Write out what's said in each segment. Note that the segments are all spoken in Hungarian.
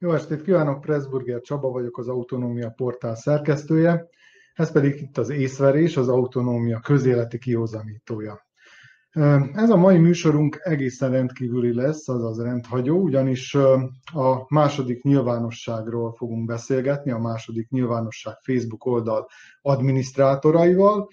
Jó estét kívánok, Pressburger Csaba vagyok, az Autonómia portál szerkesztője, ez pedig itt az észverés, az autonómia közéleti kihozamítója. Ez a mai műsorunk egészen rendkívüli lesz, azaz rendhagyó, ugyanis a második nyilvánosságról fogunk beszélgetni, a második nyilvánosság Facebook oldal adminisztrátoraival,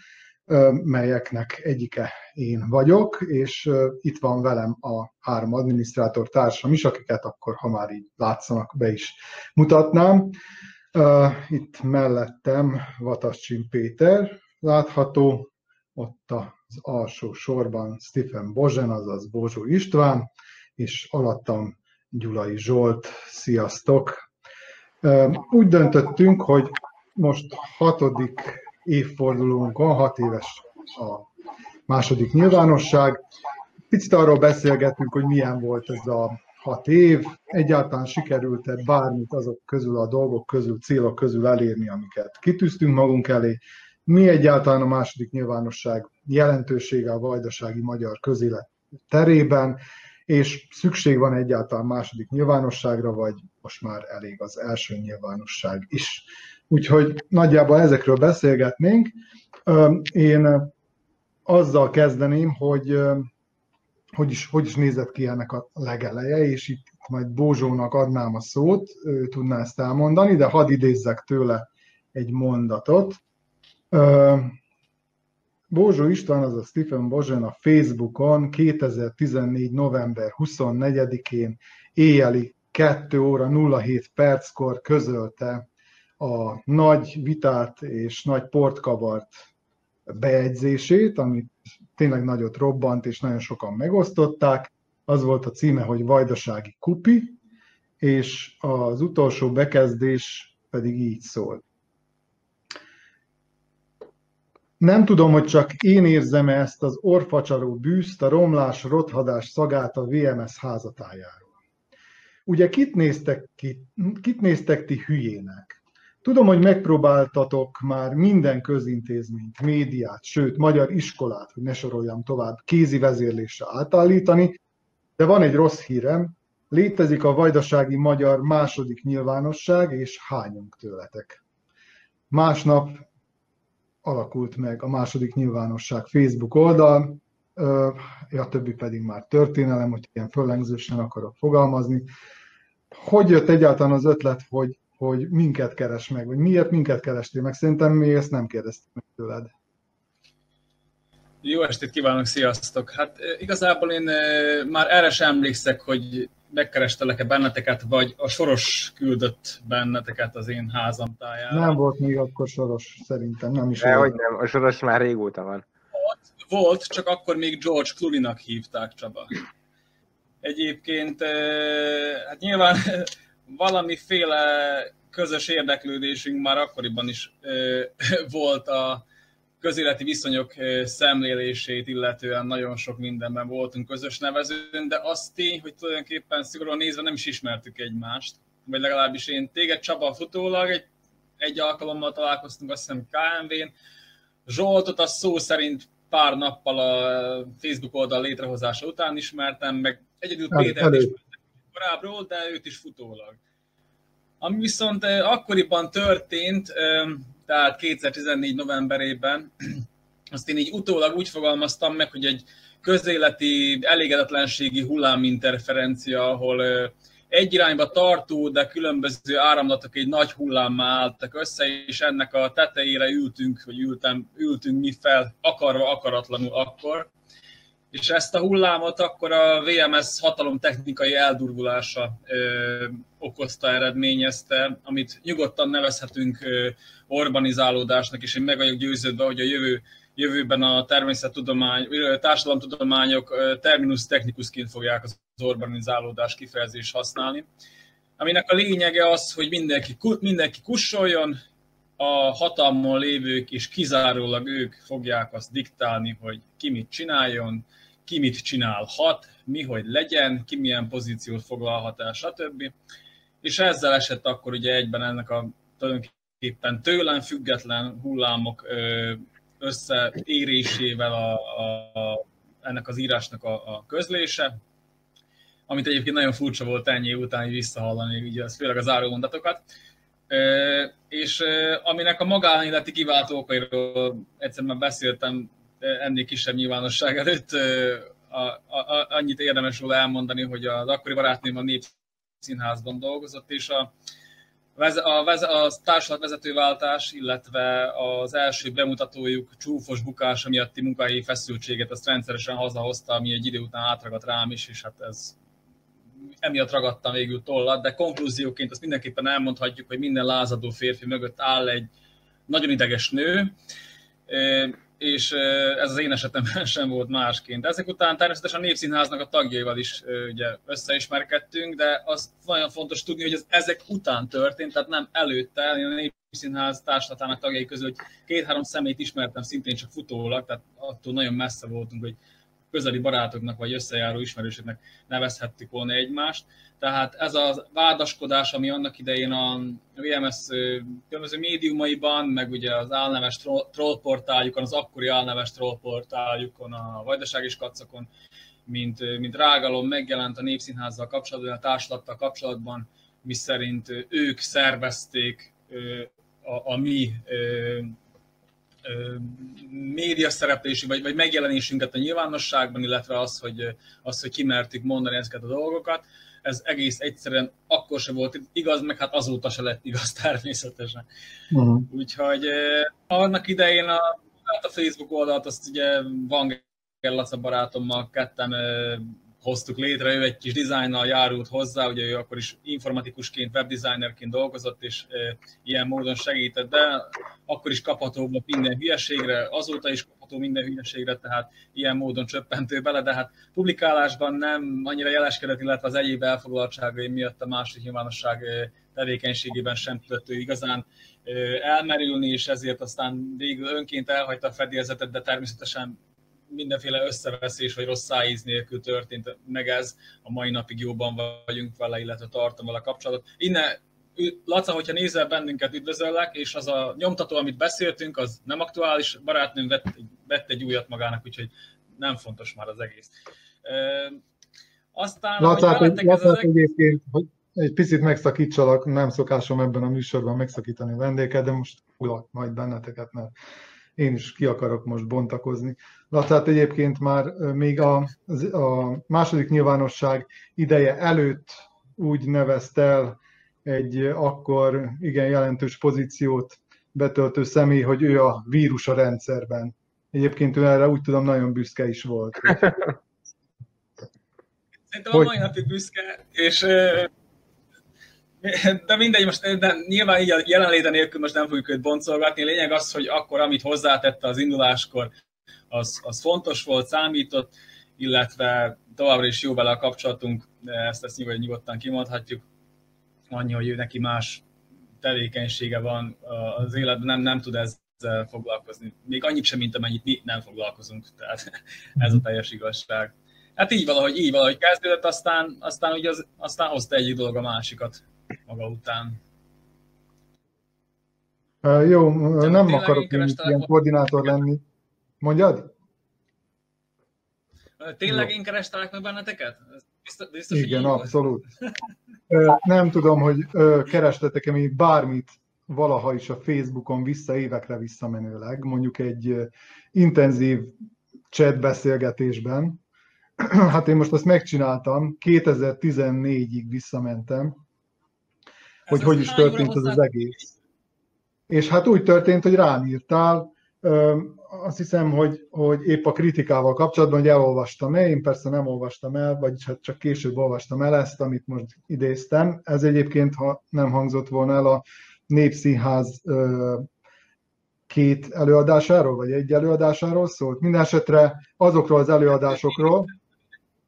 melyeknek egyike én vagyok, és itt van velem a három adminisztrátor társam is, akiket akkor, ha már így látszanak, be is mutatnám. Itt mellettem Vatascsin Péter látható, ott az alsó sorban Stephen Bozsen, azaz Bozsó István, és alattam Gyulai Zsolt. Sziasztok! Úgy döntöttünk, hogy most hatodik évfordulónkon, hat éves a második nyilvánosság. Picit arról beszélgettünk, hogy milyen volt ez a hat év, egyáltalán sikerült-e bármit azok közül, a dolgok közül, célok közül elérni, amiket kitűztünk magunk elé, mi egyáltalán a második nyilvánosság jelentősége a vajdasági magyar közélet terében, és szükség van egyáltalán második nyilvánosságra, vagy most már elég az első nyilvánosság is. Úgyhogy nagyjából ezekről beszélgetnénk. Én azzal kezdeném, hogy hogy is, hogy is nézett ki ennek a legeleje, és itt majd Bózsónak adnám a szót, ő tudná ezt elmondani, de hadd idézzek tőle egy mondatot. Bózsó István, az a Stephen Bozsen a Facebookon 2014. november 24-én éjjeli 2 óra 07 perckor közölte a nagy vitát és nagy portkavart bejegyzését, amit tényleg nagyot robbant, és nagyon sokan megosztották. Az volt a címe, hogy Vajdasági kupi, és az utolsó bekezdés pedig így szól. Nem tudom, hogy csak én érzem ezt az orfacsaró bűzt, a romlás, rothadás szagát a VMS házatájáról. Ugye kit néztek, ki, kit néztek ti hülyének? Tudom, hogy megpróbáltatok már minden közintézményt, médiát, sőt, magyar iskolát, hogy ne soroljam tovább, kézi vezérlésre átállítani, de van egy rossz hírem, létezik a vajdasági magyar második nyilvánosság, és hányunk tőletek. Másnap alakult meg a második nyilvánosság Facebook oldal, a többi pedig már történelem, hogy ilyen föllengzősen akarok fogalmazni. Hogy jött egyáltalán az ötlet, hogy hogy minket keres meg, vagy miért minket kerestél meg. Szerintem mi ezt nem kérdeztük meg tőled. Jó estét kívánok, sziasztok! Hát igazából én már erre sem emlékszek, hogy megkerestelek-e benneteket, vagy a Soros küldött benneteket az én házam tájára. Nem volt még akkor Soros, szerintem nem is. hogy nem, a Soros már régóta van. Volt, volt, csak akkor még George Clooney-nak hívták, Csaba. Egyébként, hát nyilván valamiféle közös érdeklődésünk már akkoriban is volt a közéleti viszonyok szemlélését, illetően nagyon sok mindenben voltunk közös nevezőn, de azt tény, hogy tulajdonképpen szigorúan nézve nem is ismertük egymást, vagy legalábbis én téged Csaba futólag egy, egy alkalommal találkoztunk, azt hiszem KMV-n, Zsoltot a szó szerint pár nappal a Facebook oldal létrehozása után ismertem, meg egyedül Péter is korábbról, de őt is futólag. Ami viszont akkoriban történt, tehát 2014 novemberében, azt én így utólag úgy fogalmaztam meg, hogy egy közéleti elégedetlenségi hulláminterferencia, ahol egy irányba tartó, de különböző áramlatok egy nagy hullámmá álltak össze, és ennek a tetejére ültünk, vagy ültem, ültünk mi fel, akarva, akaratlanul akkor. És ezt a hullámot akkor a VMS hatalomtechnikai eldurvulása ö, okozta, eredményezte, amit nyugodtan nevezhetünk ö, urbanizálódásnak, és én meg vagyok győződve, hogy a jövő, jövőben a természettudomány, társadalomtudományok terminus technikusként fogják az urbanizálódás kifejezést használni, aminek a lényege az, hogy mindenki, mindenki kussoljon, a hatalmon lévők és kizárólag ők fogják azt diktálni, hogy ki mit csináljon, ki mit csinálhat, mi hogy legyen, ki milyen pozíciót foglalhat el, stb. És ezzel esett akkor ugye egyben ennek a tulajdonképpen tőlem független hullámok összeérésével a, a, ennek az írásnak a, a közlése, amit egyébként nagyon furcsa volt ennyi után visszahallani, ugye az, főleg az árómondatokat. És aminek a magánéleti kiváltó okairól egyszer már beszéltem ennél kisebb nyilvánosság előtt, a, a, annyit érdemes róla elmondani, hogy az akkori barátnőm a Népszínházban dolgozott, és a, a, a, a társulatvezetőváltás, illetve az első bemutatójuk csúfos bukása miatti munkai feszültséget, azt rendszeresen hazahozta, ami egy idő után átragadt rám is, és hát ez emiatt ragadtam végül tollat, de konklúzióként azt mindenképpen elmondhatjuk, hogy minden lázadó férfi mögött áll egy nagyon ideges nő, és ez az én esetemben sem volt másként. Ezek után természetesen a Népszínháznak a tagjaival is ugye összeismerkedtünk, de az nagyon fontos tudni, hogy ez ezek után történt, tehát nem előtte. Én a Népszínház társadalmának tagjai közül, hogy két-három szemét ismertem szintén csak futólag, tehát attól nagyon messze voltunk, hogy közeli barátoknak vagy összejáró ismerősöknek nevezhettük volna egymást. Tehát ez a vádaskodás, ami annak idején a VMS különböző médiumaiban, meg ugye az álneves trollportáljukon, az akkori álneves trollportáljukon, a Vajdaság és Kacakon, mint, mint rágalom megjelent a Népszínházzal kapcsolatban, a társulattal kapcsolatban, miszerint ők szervezték a, a mi média szereplésünk, vagy, vagy megjelenésünket a nyilvánosságban, illetve az, hogy, az, hogy kimertük mondani ezeket a dolgokat. Ez egész egyszerűen akkor se volt igaz, meg hát azóta se lett igaz természetesen. Uh-huh. Úgyhogy annak idején a, hát a Facebook oldalt azt ugye Van Laca barátommal ketten hoztuk létre, ő egy kis dizájnnal járult hozzá, ugye ő akkor is informatikusként, webdesignerként dolgozott, és ilyen módon segített, de akkor is kapható volt minden hülyeségre, azóta is kapható minden hülyeségre, tehát ilyen módon csöppentő bele, de hát publikálásban nem annyira jeleskedett, illetve az egyéb elfoglaltságai miatt a másik nyilvánosság tevékenységében sem tudott ő igazán elmerülni, és ezért aztán végül önként elhagyta a fedélzetet, de természetesen mindenféle összeveszés vagy rossz szájíz nélkül történt meg ez. A mai napig jóban vagyunk vele, illetve tartom vele kapcsolatot. Innen Laca, hogyha nézel bennünket, üdvözöllek, és az a nyomtató, amit beszéltünk, az nem aktuális, barátnőm vett, vett egy újat magának, úgyhogy nem fontos már az egész. Aztán, Lacát, hogy Lacát egész... egyébként, hogy egy picit megszakítsalak, nem szokásom ebben a műsorban megszakítani a vendéget, de most ulak majd benneteket, mert én is ki akarok most bontakozni. Lacát egyébként már még a, a második nyilvánosság ideje előtt úgy nevezte el egy akkor igen jelentős pozíciót betöltő személy, hogy ő a vírus a rendszerben. Egyébként ő erre úgy tudom nagyon büszke is volt. Szerintem hogy... a mai napig büszke, és de mindegy, most de nyilván így a jelenléte nélkül most nem fogjuk őt boncolgatni. A lényeg az, hogy akkor, amit hozzátette az induláskor, az, az fontos volt, számított, illetve továbbra is jó vele a kapcsolatunk, de ezt, ezt nyugodtan, nyugodtan kimondhatjuk. Annyi, hogy ő neki más tevékenysége van az életben, nem, nem tud ezzel foglalkozni. Még annyit sem, mint amennyit mi nem foglalkozunk. Tehát ez a teljes igazság. Hát így valahogy, így valahogy kezdődött, aztán, aztán, ugye az, aztán hozta egyik dolog a másikat maga után. Uh, jó, Csak nem akarok én ilyen koordinátor lenni. Mondjad? Tényleg jó. én kerestelek meg benneteket? Biztos, biztos, Igen, abszolút. nem tudom, hogy kerestetek-e még bármit valaha is a Facebookon vissza, évekre visszamenőleg, mondjuk egy intenzív chat beszélgetésben. Hát én most azt megcsináltam, 2014-ig visszamentem, hogy hogy is történt ez az egész. És hát úgy történt, hogy rám írtál, azt hiszem, hogy, hogy épp a kritikával kapcsolatban, hogy elolvastam el, én persze nem olvastam el, vagyis hát csak később olvastam el ezt, amit most idéztem. Ez egyébként, ha nem hangzott volna el a Népszínház két előadásáról, vagy egy előadásáról szólt. Mindenesetre azokról az előadásokról,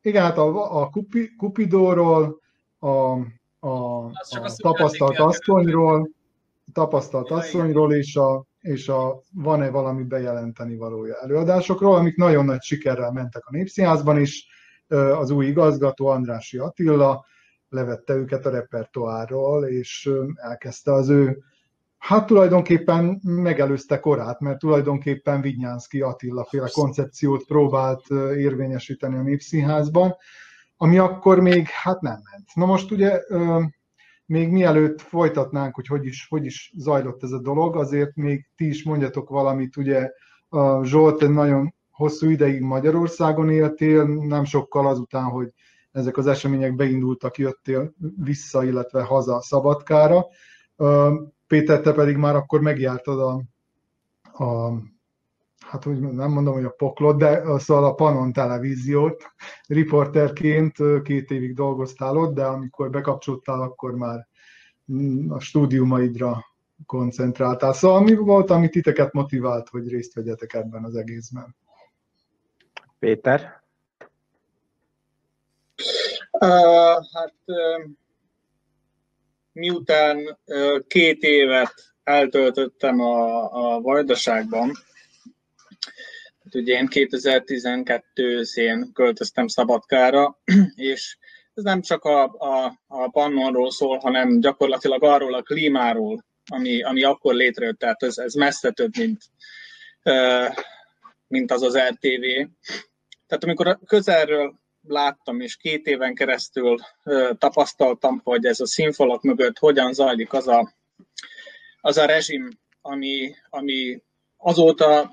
igen, hát a, a Kupi, Kupidóról, a a, a tapasztalt asszonyról, tapasztalt asszonyról és, a, és a van-e valami bejelenteni valója előadásokról, amik nagyon nagy sikerrel mentek a Népszínházban is, az új igazgató Andrási Attila levette őket a repertoárról, és elkezdte az ő, hát tulajdonképpen megelőzte korát, mert tulajdonképpen Vignyánszki Attila féle koncepciót próbált érvényesíteni a Népszínházban, ami akkor még hát nem ment. Na most ugye még mielőtt folytatnánk, hogy hogy is, hogy is zajlott ez a dolog, azért még ti is mondjatok valamit, ugye Zsolt nagyon hosszú ideig Magyarországon éltél, nem sokkal azután, hogy ezek az események beindultak, jöttél vissza, illetve haza Szabadkára. Péter, te pedig már akkor megjártad a, a hát úgy nem mondom, hogy a poklot, de szóval a Panon televíziót riporterként két évig dolgoztál ott, de amikor bekapcsoltál, akkor már mm, a stúdiumaidra koncentráltál. Szóval mi volt, ami titeket motivált, hogy részt vegyetek ebben az egészben? Péter? Uh, hát uh, miután uh, két évet eltöltöttem a, a Vajdaságban, ugye én 2012 őszén költöztem Szabadkára, és ez nem csak a, a, a Pannonról szól, hanem gyakorlatilag arról a klímáról, ami, ami akkor létrejött, tehát ez, ez messze több, mint, mint az az RTV. Tehát amikor közelről láttam, és két éven keresztül tapasztaltam, hogy ez a színfalak mögött hogyan zajlik az a, az a rezsim, ami, ami azóta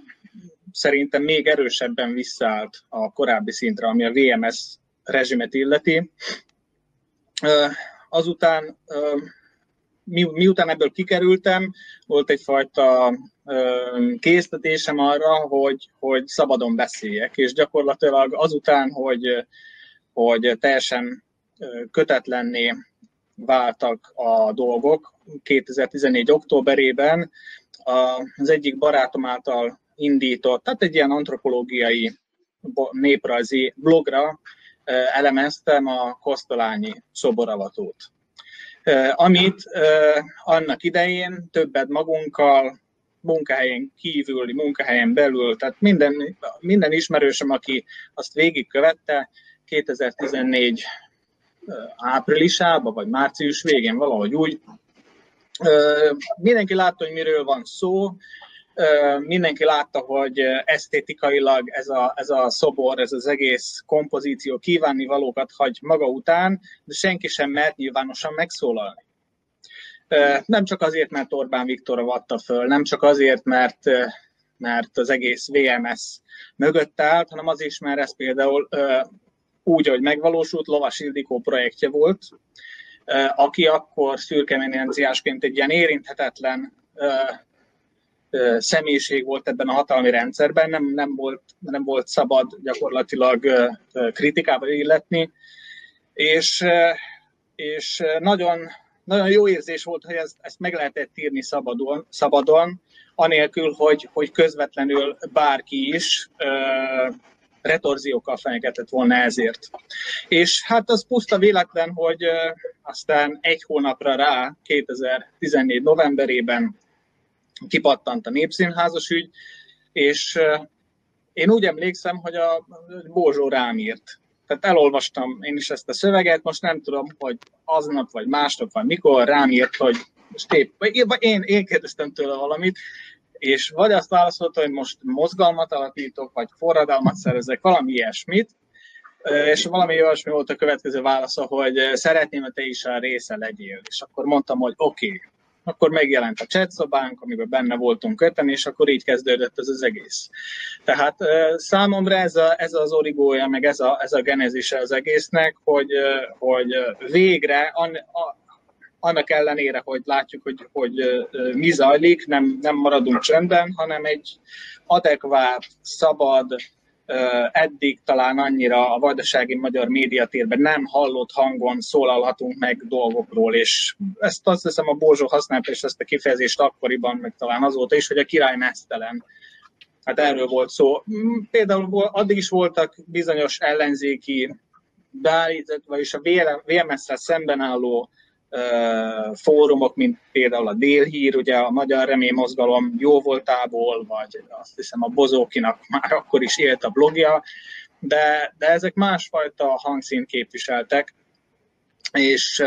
szerintem még erősebben visszaállt a korábbi szintre, ami a VMS rezsimet illeti. Azután mi, miután ebből kikerültem, volt egyfajta késztetésem arra, hogy, hogy szabadon beszéljek, és gyakorlatilag azután, hogy, hogy teljesen kötetlenné váltak a dolgok, 2014. októberében az egyik barátom által indított, tehát egy ilyen antropológiai néprajzi blogra elemeztem a Kosztolányi szoboravatót amit annak idején többet magunkkal, munkahelyen kívüli, munkahelyen belül, tehát minden, minden ismerősöm, aki azt végigkövette, 2014 áprilisában, vagy március végén, valahogy úgy, mindenki látta, hogy miről van szó, mindenki látta, hogy esztétikailag ez a, ez a szobor, ez az egész kompozíció kívánni valókat hagy maga után, de senki sem mert nyilvánosan megszólalni. Nem csak azért, mert Orbán Viktor vatta föl, nem csak azért, mert, mert az egész VMS mögött állt, hanem az is, mert ez például úgy, hogy megvalósult, Lovas Ildikó projektje volt, aki akkor szürkeminenciásként egy ilyen érinthetetlen személyiség volt ebben a hatalmi rendszerben, nem, nem, volt, nem volt szabad gyakorlatilag kritikába illetni, és, és nagyon, nagyon jó érzés volt, hogy ezt, ezt meg lehetett írni szabadon, szabadon anélkül, hogy, hogy közvetlenül bárki is retorziókkal fenyegetett volna ezért. És hát az puszta véletlen, hogy aztán egy hónapra rá, 2014 novemberében kipattant a Népszínházas ügy, és én úgy emlékszem, hogy a Bózsó rám írt. Tehát elolvastam én is ezt a szöveget, most nem tudom, hogy aznap, vagy másnap, vagy mikor rám írt, hogy most épp, vagy én, én kérdeztem tőle valamit, és vagy azt válaszolta, hogy most mozgalmat alapítok, vagy forradalmat szerezek, valami ilyesmit, és valami olyasmi volt a következő válasza, hogy szeretném, hogy te is a része legyél. És akkor mondtam, hogy oké, okay, akkor megjelent a chat szobánk, amiben benne voltunk köteni, és akkor így kezdődött ez az egész. Tehát számomra ez, a, ez az origója, meg ez a, ez a genezise az egésznek, hogy, hogy végre an, a, annak ellenére, hogy látjuk, hogy, hogy mi zajlik, nem, nem maradunk csöndben, hanem egy adekvát, szabad, eddig talán annyira a vajdasági magyar médiatérben nem hallott hangon szólalhatunk meg dolgokról, és ezt azt hiszem a Borzsó használta, és ezt a kifejezést akkoriban, meg talán azóta is, hogy a király mesztelen. Hát erről volt szó. Mm, például addig is voltak bizonyos ellenzéki beállított, vagyis a VMS-szel szemben álló fórumok, mint például a Délhír, ugye a Magyar Remény Mozgalom jó voltából, vagy azt hiszem a Bozókinak már akkor is élt a blogja, de, de ezek másfajta hangszínt képviseltek, és,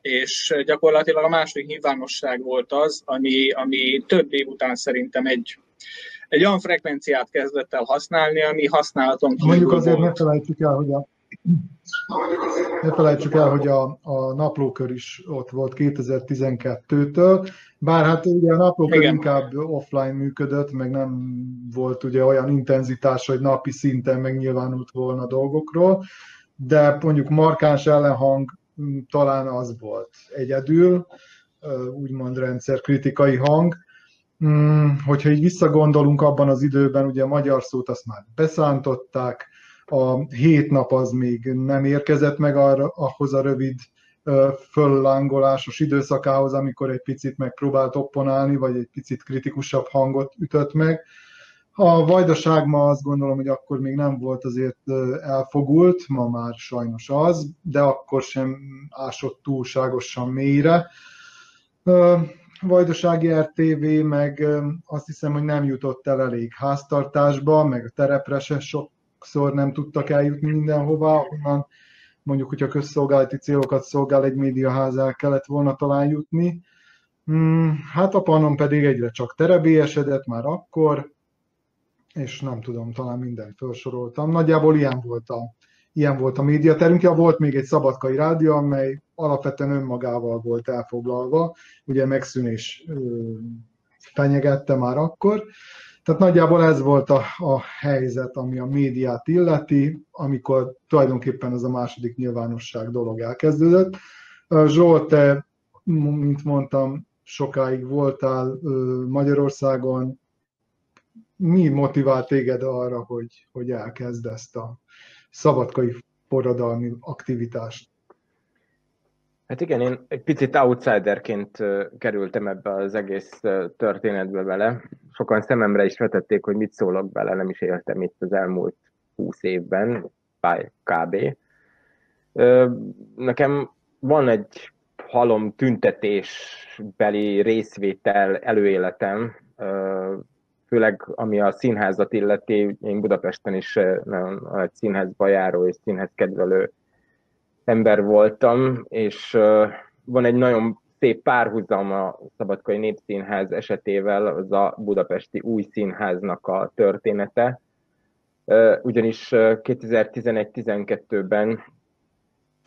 és gyakorlatilag a második nyilvánosság volt az, ami, ami több év után szerintem egy, egy olyan frekvenciát kezdett el használni, ami használaton kívül Mondjuk azért volt. ne felejtsük el, hogy a ne felejtsük el, hogy a, a naplókör is ott volt 2012-től, bár hát ugye a naplókör Igen. inkább offline működött, meg nem volt ugye olyan intenzitás, hogy napi szinten megnyilvánult volna dolgokról, de mondjuk markáns ellenhang talán az volt egyedül, úgymond rendszerkritikai hang. Mm, hogyha így visszagondolunk abban az időben, ugye a magyar szót azt már beszántották, a hét nap az még nem érkezett meg arra, ahhoz a rövid föllángolásos időszakához, amikor egy picit megpróbált opponálni, vagy egy picit kritikusabb hangot ütött meg. A vajdaság ma azt gondolom, hogy akkor még nem volt azért elfogult, ma már sajnos az, de akkor sem ásott túlságosan mélyre. Vajdasági RTV meg azt hiszem, hogy nem jutott el elég háztartásba, meg a terepre se sokszor nem tudtak eljutni mindenhova, onnan mondjuk, hogyha közszolgálati célokat szolgál egy médiaház el kellett volna talán jutni. Hmm, hát a Pannon pedig egyre csak terebélyesedett már akkor, és nem tudom, talán mindent felsoroltam. Nagyjából ilyen volt a, ilyen volt a médiaterünk. Ja, volt még egy szabadkai rádió, amely alapvetően önmagával volt elfoglalva, ugye megszűnés fenyegette már akkor. Tehát nagyjából ez volt a, a helyzet, ami a médiát illeti, amikor tulajdonképpen ez a második nyilvánosság dolog elkezdődött. Zsolt, te, mint mondtam, sokáig voltál Magyarországon, mi motivált téged arra, hogy, hogy elkezd ezt a szabadkai forradalmi aktivitást? Hát igen, én egy picit outsiderként kerültem ebbe az egész történetbe bele. Sokan szememre is vetették, hogy mit szólok bele, nem is éltem itt az elmúlt húsz évben, kb. Nekem van egy halom tüntetésbeli részvétel előéletem, főleg ami a színházat illeti, én Budapesten is egy színházba járó és színház kedvelő ember voltam, és van egy nagyon szép párhuzam a Szabadkai Népszínház esetével, az a budapesti új színháznak a története. Ugyanis 2011-12-ben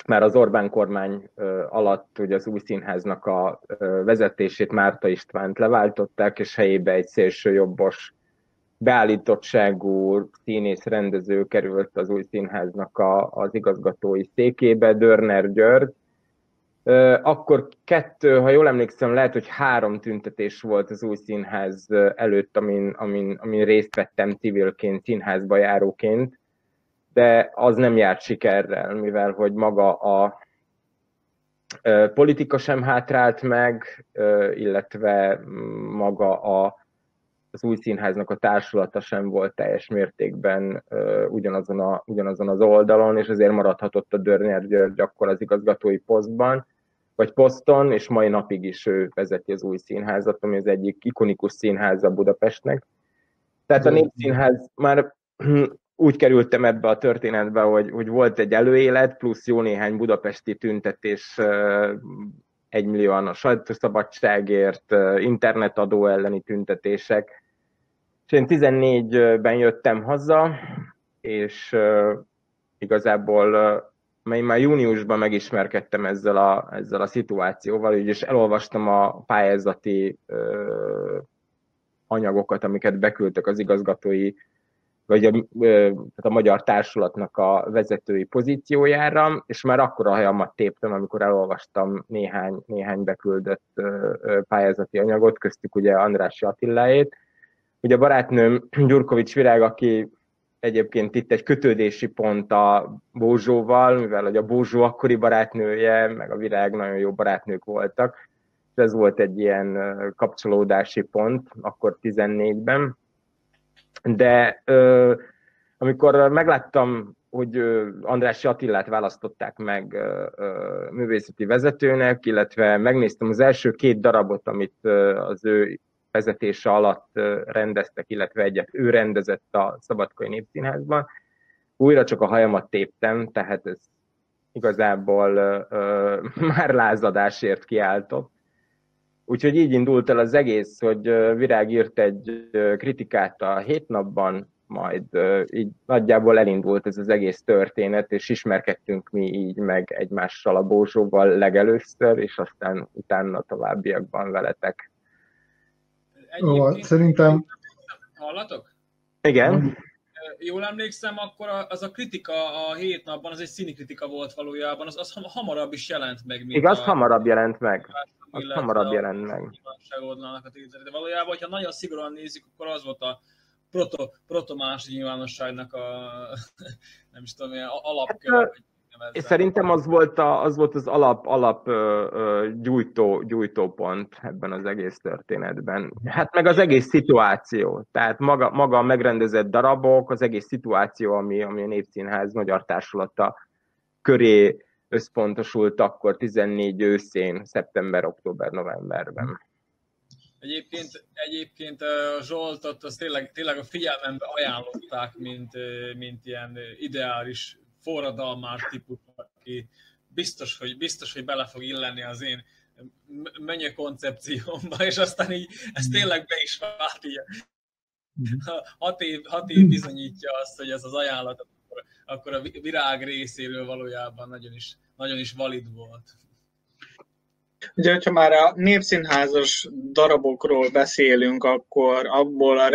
már az Orbán kormány alatt ugye az új színháznak a vezetését Márta Istvánt leváltották, és helyébe egy szélsőjobbos beállítottságú színész rendező került az új színháznak a, az igazgatói székébe, Dörner György. Akkor kettő, ha jól emlékszem, lehet, hogy három tüntetés volt az új színház előtt, amin, amin, amin részt vettem civilként, színházba járóként, de az nem járt sikerrel, mivel hogy maga a politika sem hátrált meg, illetve maga a az új színháznak a társulata sem volt teljes mértékben ugyanazon, a, ugyanazon az oldalon, és azért maradhatott a Dörner György akkor az igazgatói posztban, vagy poszton, és mai napig is ő vezeti az új színházat, ami az egyik ikonikus színháza Budapestnek. Tehát a Népszínház már úgy kerültem ebbe a történetbe, hogy, hogy volt egy előélet, plusz jó néhány budapesti tüntetés, egymillióan a sajtószabadságért, internetadó elleni tüntetések, és én 14-ben jöttem haza, és igazából én már júniusban megismerkedtem ezzel a, ezzel a szituációval, és elolvastam a pályázati uh, anyagokat, amiket beküldtek az igazgatói, vagy a, tehát a magyar társulatnak a vezetői pozíciójára, és már akkor a hajamat téptem, amikor elolvastam néhány, néhány beküldött pályázati anyagot, köztük ugye András Attiláét, Ugye a barátnőm Gyurkovics Virág, aki egyébként itt egy kötődési pont a Bózsóval, mivel hogy a Bózsó akkori barátnője, meg a Virág nagyon jó barátnők voltak, és ez volt egy ilyen kapcsolódási pont, akkor 14-ben. De ö, amikor megláttam, hogy András Attilát választották meg művészeti vezetőnek, illetve megnéztem az első két darabot, amit az ő vezetése alatt rendeztek, illetve egyet ő rendezett a Szabadkai Népszínházban. újra csak a hajamat téptem, tehát ez igazából ö, már lázadásért kiáltott. Úgyhogy így indult el az egész, hogy Virág írt egy kritikát a hét napban, majd így nagyjából elindult ez az egész történet, és ismerkedtünk mi így meg egymással a Bózsóval legelőször, és aztán utána továbbiakban veletek. Ó, szerintem... Hallatok? Igen. Jól emlékszem, akkor az a kritika a hét napban, az egy színi kritika volt valójában, az, az hamarabb is jelent meg. Mint Igaz, a... hamarabb jelent meg. Az hamarabb jelent meg. De valójában, hogyha nagyon szigorúan nézzük, akkor az volt a proto, proto második nyilvánosságnak a nem is tudom, alapköve. Hát, és szerintem az volt, a, az, volt az alap, alap ö, ö, gyújtó, gyújtópont ebben az egész történetben. Hát meg az egész szituáció. Tehát maga, maga a megrendezett darabok, az egész szituáció, ami, ami a Népszínház magyar társulata köré összpontosult akkor 14 őszén, szeptember, október, novemberben. Egyébként, egyébként a Zsoltot az tényleg, tényleg a figyelmembe ajánlották, mint, mint ilyen ideális forradalmár típus, aki biztos, hogy, biztos, hogy bele fog illeni az én menye koncepciómba, és aztán így ez tényleg be is vált így. Hat év, hat év bizonyítja azt, hogy ez az ajánlat akkor, akkor a virág részéről valójában nagyon is, nagyon is valid volt. Ugye, hogyha már a népszínházas darabokról beszélünk, akkor abból a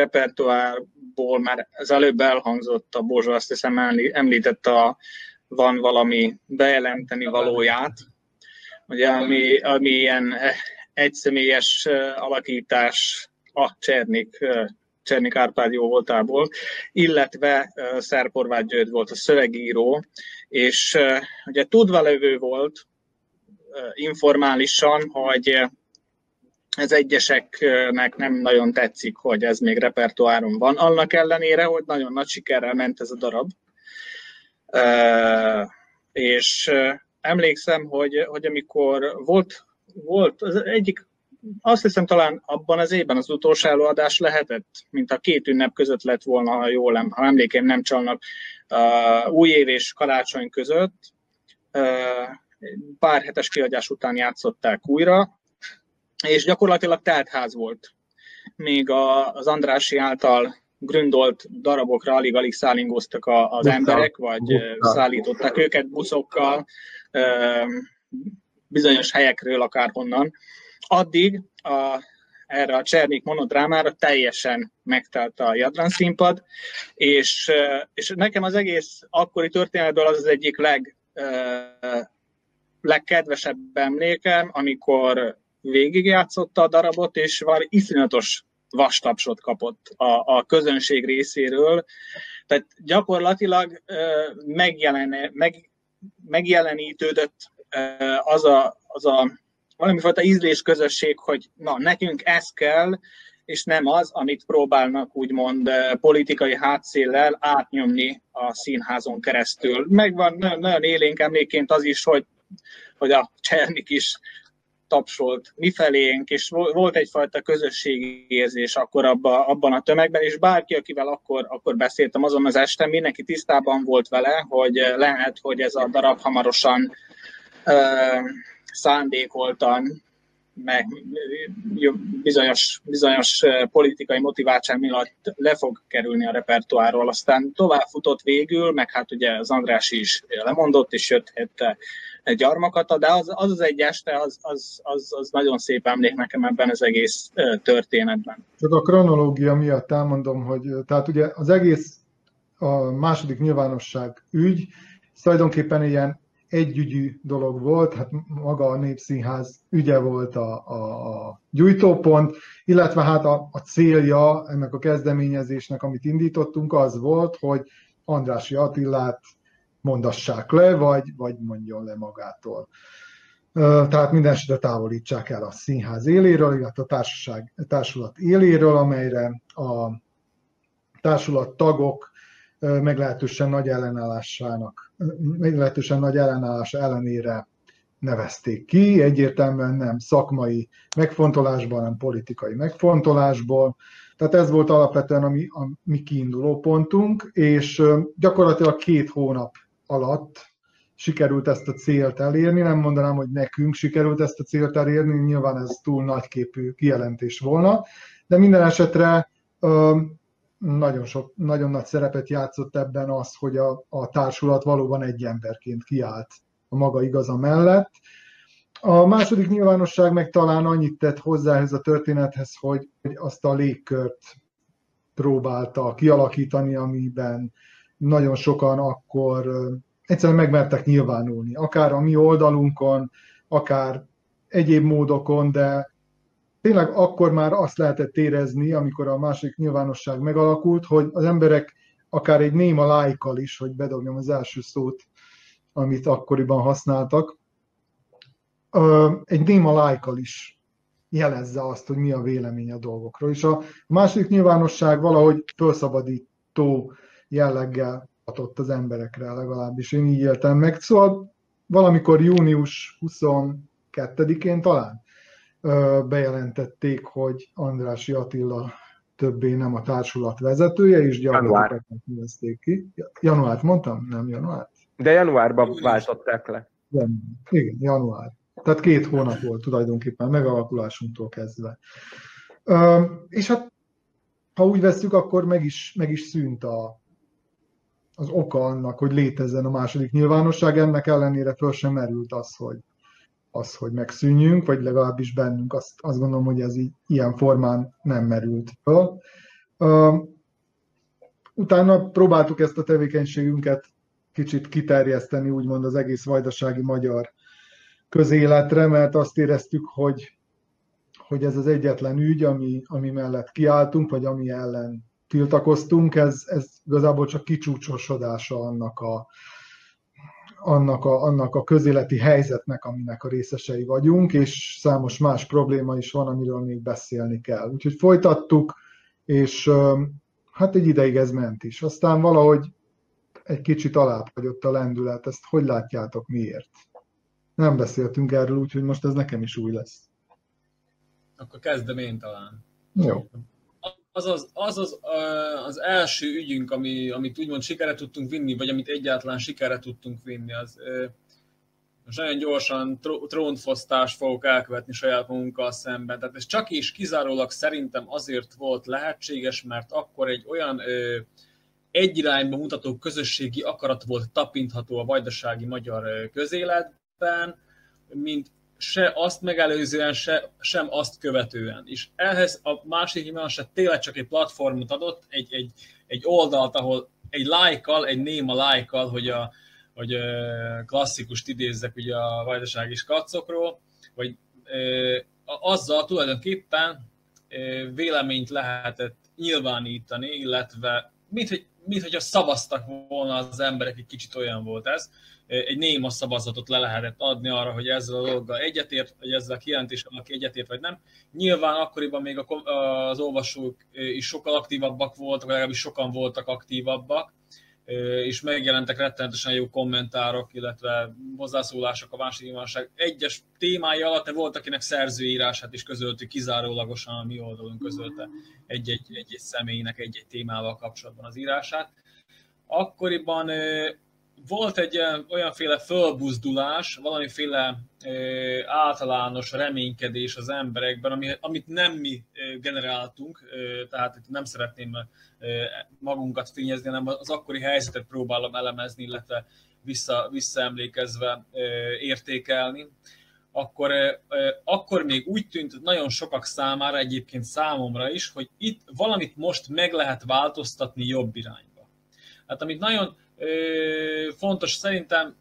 repertoárból már az előbb elhangzott a Bozsó, azt hiszem említett a van valami bejelenteni valóját, ugye, ami, ami ilyen egyszemélyes alakítás a Csernik, Csernik Árpád jó voltából, illetve Szerporvágy György volt a szövegíró, és ugye tudva levő volt, informálisan, hogy ez egyeseknek nem nagyon tetszik, hogy ez még repertoáron van, annak ellenére, hogy nagyon nagy sikerrel ment ez a darab. És emlékszem, hogy, hogy amikor volt, volt az egyik, azt hiszem talán abban az évben az utolsó előadás lehetett, mint a két ünnep között lett volna, ha jól ha emlékeim nem csalnak, új év és karácsony között, pár hetes kiadás után játszották újra, és gyakorlatilag teltház volt. Még az Andrási által gründolt darabokra alig-alig szállingoztak az Busza. emberek, vagy Busza. szállították őket buszokkal, bizonyos helyekről akárhonnan. Addig a, erre a Csernik monodrámára teljesen megtelt a Jadran színpad, és, és nekem az egész akkori történetből az az egyik leg legkedvesebb emlékem, amikor végigjátszotta a darabot, és valami iszonyatos vastapsot kapott a, a közönség részéről. Tehát gyakorlatilag megjelen, meg, megjelenítődött az a, az a valamifajta ízlés közösség, hogy na, nekünk ez kell, és nem az, amit próbálnak úgymond politikai hátszéllel átnyomni a színházon keresztül. Megvan nagyon, nagyon élénk emléként az is, hogy hogy a Csernik is tapsolt mifelénk, és volt egyfajta közösségi érzés akkor abba, abban a tömegben, és bárki, akivel akkor, akkor beszéltem azon az este, mindenki tisztában volt vele, hogy lehet, hogy ez a darab hamarosan ö, szándékoltan meg bizonyos, bizonyos politikai motiváltság miatt le fog kerülni a repertoárról. Aztán tovább futott végül, meg hát ugye az András is lemondott, és jött egy gyarmakata, de az az, az egy este, az, az, az, az nagyon szép emlék nekem ebben az egész történetben. Csak a kronológia miatt elmondom, hogy tehát ugye az egész a második nyilvánosság ügy, tulajdonképpen ilyen együgyű dolog volt, hát maga a Népszínház ügye volt a, a, a gyújtópont, illetve hát a, a célja ennek a kezdeményezésnek, amit indítottunk, az volt, hogy Andrási Attillát mondassák le, vagy, vagy mondjon le magától. Tehát minden esetre távolítsák el a színház éléről, illetve a társaság, társulat éléről, amelyre a társulat tagok meglehetősen nagy ellenállásának, meglehetősen nagy ellenállása ellenére nevezték ki, egyértelműen nem szakmai megfontolásból, hanem politikai megfontolásból, Tehát ez volt alapvetően a mi, a mi kiinduló pontunk, és gyakorlatilag két hónap alatt sikerült ezt a célt elérni. Nem mondanám, hogy nekünk sikerült ezt a célt elérni, nyilván ez túl nagyképű kijelentés volna, de minden esetre nagyon, sok, nagyon nagy szerepet játszott ebben az, hogy a, a társulat valóban egy emberként kiállt a maga igaza mellett. A második nyilvánosság meg talán annyit tett hozzá ehhez a történethez, hogy azt a légkört próbálta kialakítani, amiben nagyon sokan akkor egyszerűen megmertek nyilvánulni, akár a mi oldalunkon, akár egyéb módokon, de tényleg akkor már azt lehetett érezni, amikor a másik nyilvánosság megalakult, hogy az emberek akár egy néma lájkal is, hogy bedobjam az első szót, amit akkoriban használtak, egy néma lájkal is jelezze azt, hogy mi a vélemény a dolgokról. És a második nyilvánosság valahogy felszabadító jelleggel hatott az emberekre, legalábbis én így éltem meg. Szóval valamikor június 22-én talán bejelentették, hogy Andrási Attila többé nem a társulat vezetője, és gyakorlatilag nevezték ki. Januárt mondtam? Nem január? De januárban váltották le. Igen, január. Tehát két hónap volt tulajdonképpen megalakulásunktól kezdve. És hát, ha úgy veszük, akkor meg is, meg is szűnt a, az oka annak, hogy létezzen a második nyilvánosság. Ennek ellenére föl sem merült az, hogy, az, hogy megszűnjünk, vagy legalábbis bennünk azt, azt gondolom, hogy ez így, ilyen formán nem merült föl. utána próbáltuk ezt a tevékenységünket kicsit kiterjeszteni, úgymond az egész vajdasági magyar közéletre, mert azt éreztük, hogy, hogy ez az egyetlen ügy, ami, ami mellett kiálltunk, vagy ami ellen tiltakoztunk, ez, ez igazából csak kicsúcsosodása annak a, annak a, annak a közéleti helyzetnek, aminek a részesei vagyunk, és számos más probléma is van, amiről még beszélni kell. Úgyhogy folytattuk, és hát egy ideig ez ment is. Aztán valahogy egy kicsit alább hagyott a lendület, ezt hogy látjátok, miért? Nem beszéltünk erről, úgyhogy most ez nekem is új lesz. Akkor kezdem én talán. Jó. Az az, az, az, az első ügyünk, ami, amit úgymond sikerre tudtunk vinni, vagy amit egyáltalán sikerre tudtunk vinni, az most nagyon gyorsan trónfosztást fogok elkövetni saját magunkkal szemben. Tehát ez csak és kizárólag szerintem azért volt lehetséges, mert akkor egy olyan ö, egy irányba mutató közösségi akarat volt tapintható a vajdasági magyar közéletben, mint se azt megelőzően, se, sem azt követően. És ehhez a másik nyilvánosság tényleg csak egy platformot adott, egy, egy, egy oldalt, ahol egy lájkal, egy néma lájkal, hogy a hogy klasszikust idézzek ugye a vajdasági skacokról, vagy azzal tulajdonképpen véleményt lehetett nyilvánítani, illetve mint hogy, mint hogy a szavaztak volna az emberek, egy kicsit olyan volt ez, egy néma szavazatot le lehetett adni arra, hogy ezzel a dologgal egyetért, vagy ezzel a kijelentéssel aki egyetért, vagy nem. Nyilván akkoriban még az olvasók is sokkal aktívabbak voltak, vagy legalábbis sokan voltak aktívabbak, és megjelentek rettenetesen jó kommentárok, illetve hozzászólások a nyilvánosság egyes témái alatt, de volt, akinek szerzőírását is közöltük, kizárólagosan a mi oldalunk közölte egy-egy, egy-egy személynek egy-egy témával kapcsolatban az írását. Akkoriban volt egy olyanféle fölbuzdulás, valamiféle általános reménykedés az emberekben, ami, amit nem mi generáltunk, tehát itt nem szeretném magunkat fényezni, hanem az akkori helyzetet próbálom elemezni, illetve vissza, visszaemlékezve értékelni. Akkor, akkor még úgy tűnt nagyon sokak számára, egyébként számomra is, hogy itt valamit most meg lehet változtatni jobb irányba. Hát amit nagyon fontos szerintem,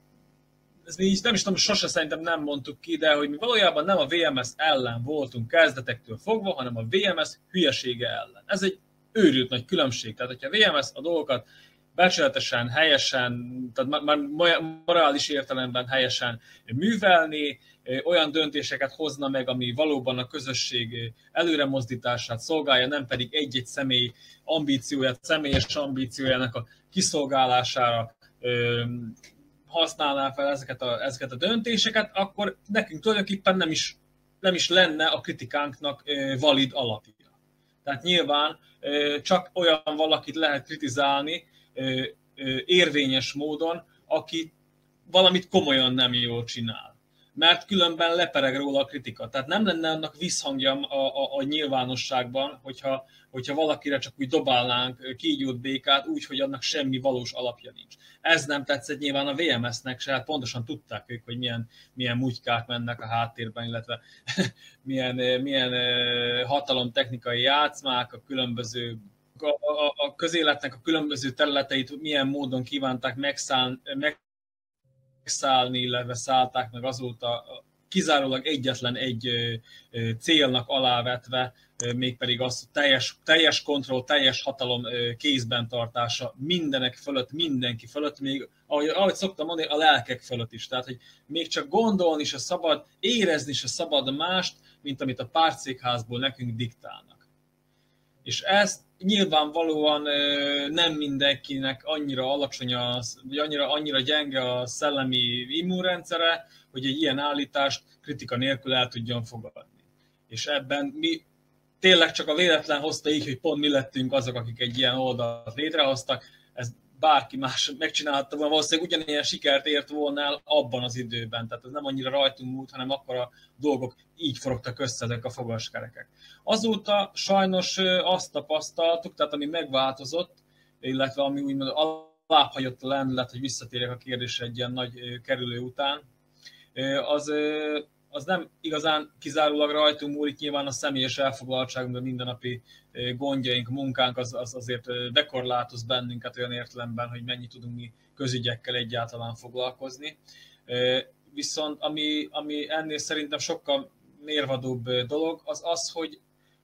ez így nem is tudom, sose szerintem nem mondtuk ki, de hogy mi valójában nem a VMS ellen voltunk kezdetektől fogva, hanem a VMS hülyesége ellen. Ez egy őrült nagy különbség. Tehát, hogyha a VMS a dolgokat becsületesen, helyesen, tehát már morális értelemben helyesen művelni, olyan döntéseket hozna meg, ami valóban a közösség előremozdítását szolgálja, nem pedig egy-egy személy ambícióját, személyes ambíciójának a kiszolgálására használná fel ezeket a, ezeket a döntéseket, akkor nekünk tulajdonképpen nem is, nem is lenne a kritikánknak valid alapja. Tehát nyilván csak olyan valakit lehet kritizálni érvényes módon, aki valamit komolyan nem jól csinál mert különben lepereg róla a kritika. Tehát nem lenne annak visszhangja a, a, a nyilvánosságban, hogyha, hogyha valakire csak úgy dobálnánk kígyót békát, úgy, hogy annak semmi valós alapja nincs. Ez nem tetszett nyilván a VMS-nek se, hát pontosan tudták ők, hogy milyen, milyen mutykák mennek a háttérben, illetve milyen, milyen hatalomtechnikai játszmák, a különböző a, a, a közéletnek a különböző területeit milyen módon kívánták megszállni, meg, megszállni, illetve szállták meg azóta kizárólag egyetlen egy célnak alávetve, mégpedig az teljes, teljes kontroll, teljes hatalom kézben tartása mindenek fölött, mindenki fölött, még ahogy, ahogy szoktam mondani, a lelkek fölött is. Tehát, hogy még csak gondolni se szabad, érezni se szabad mást, mint amit a pártszékházból nekünk diktálnak. És ezt nyilvánvalóan nem mindenkinek annyira alacsony, az, vagy annyira, annyira gyenge a szellemi immunrendszere, hogy egy ilyen állítást kritika nélkül el tudjon fogadni. És ebben mi tényleg csak a véletlen hozta így, hogy pont mi lettünk azok, akik egy ilyen oldalt létrehoztak. Bárki más megcsinálta volna, valószínűleg ugyanilyen sikert ért volna el abban az időben. Tehát ez nem annyira rajtunk múlt, hanem akkor a dolgok így forogtak össze ezek a fogaskerekek. Azóta sajnos azt tapasztaltuk, tehát ami megváltozott, illetve ami úgymond alábbhagyott a lendület, hogy visszatérjek a kérdésre egy ilyen nagy kerülő után, az az nem igazán kizárólag rajtunk múlik, nyilván a személyes elfoglaltságunk, a mindennapi gondjaink, munkánk az, az azért bekorlátoz bennünket olyan értelemben, hogy mennyi tudunk mi közügyekkel egyáltalán foglalkozni. Viszont ami, ami ennél szerintem sokkal mérvadóbb dolog, az az, hogy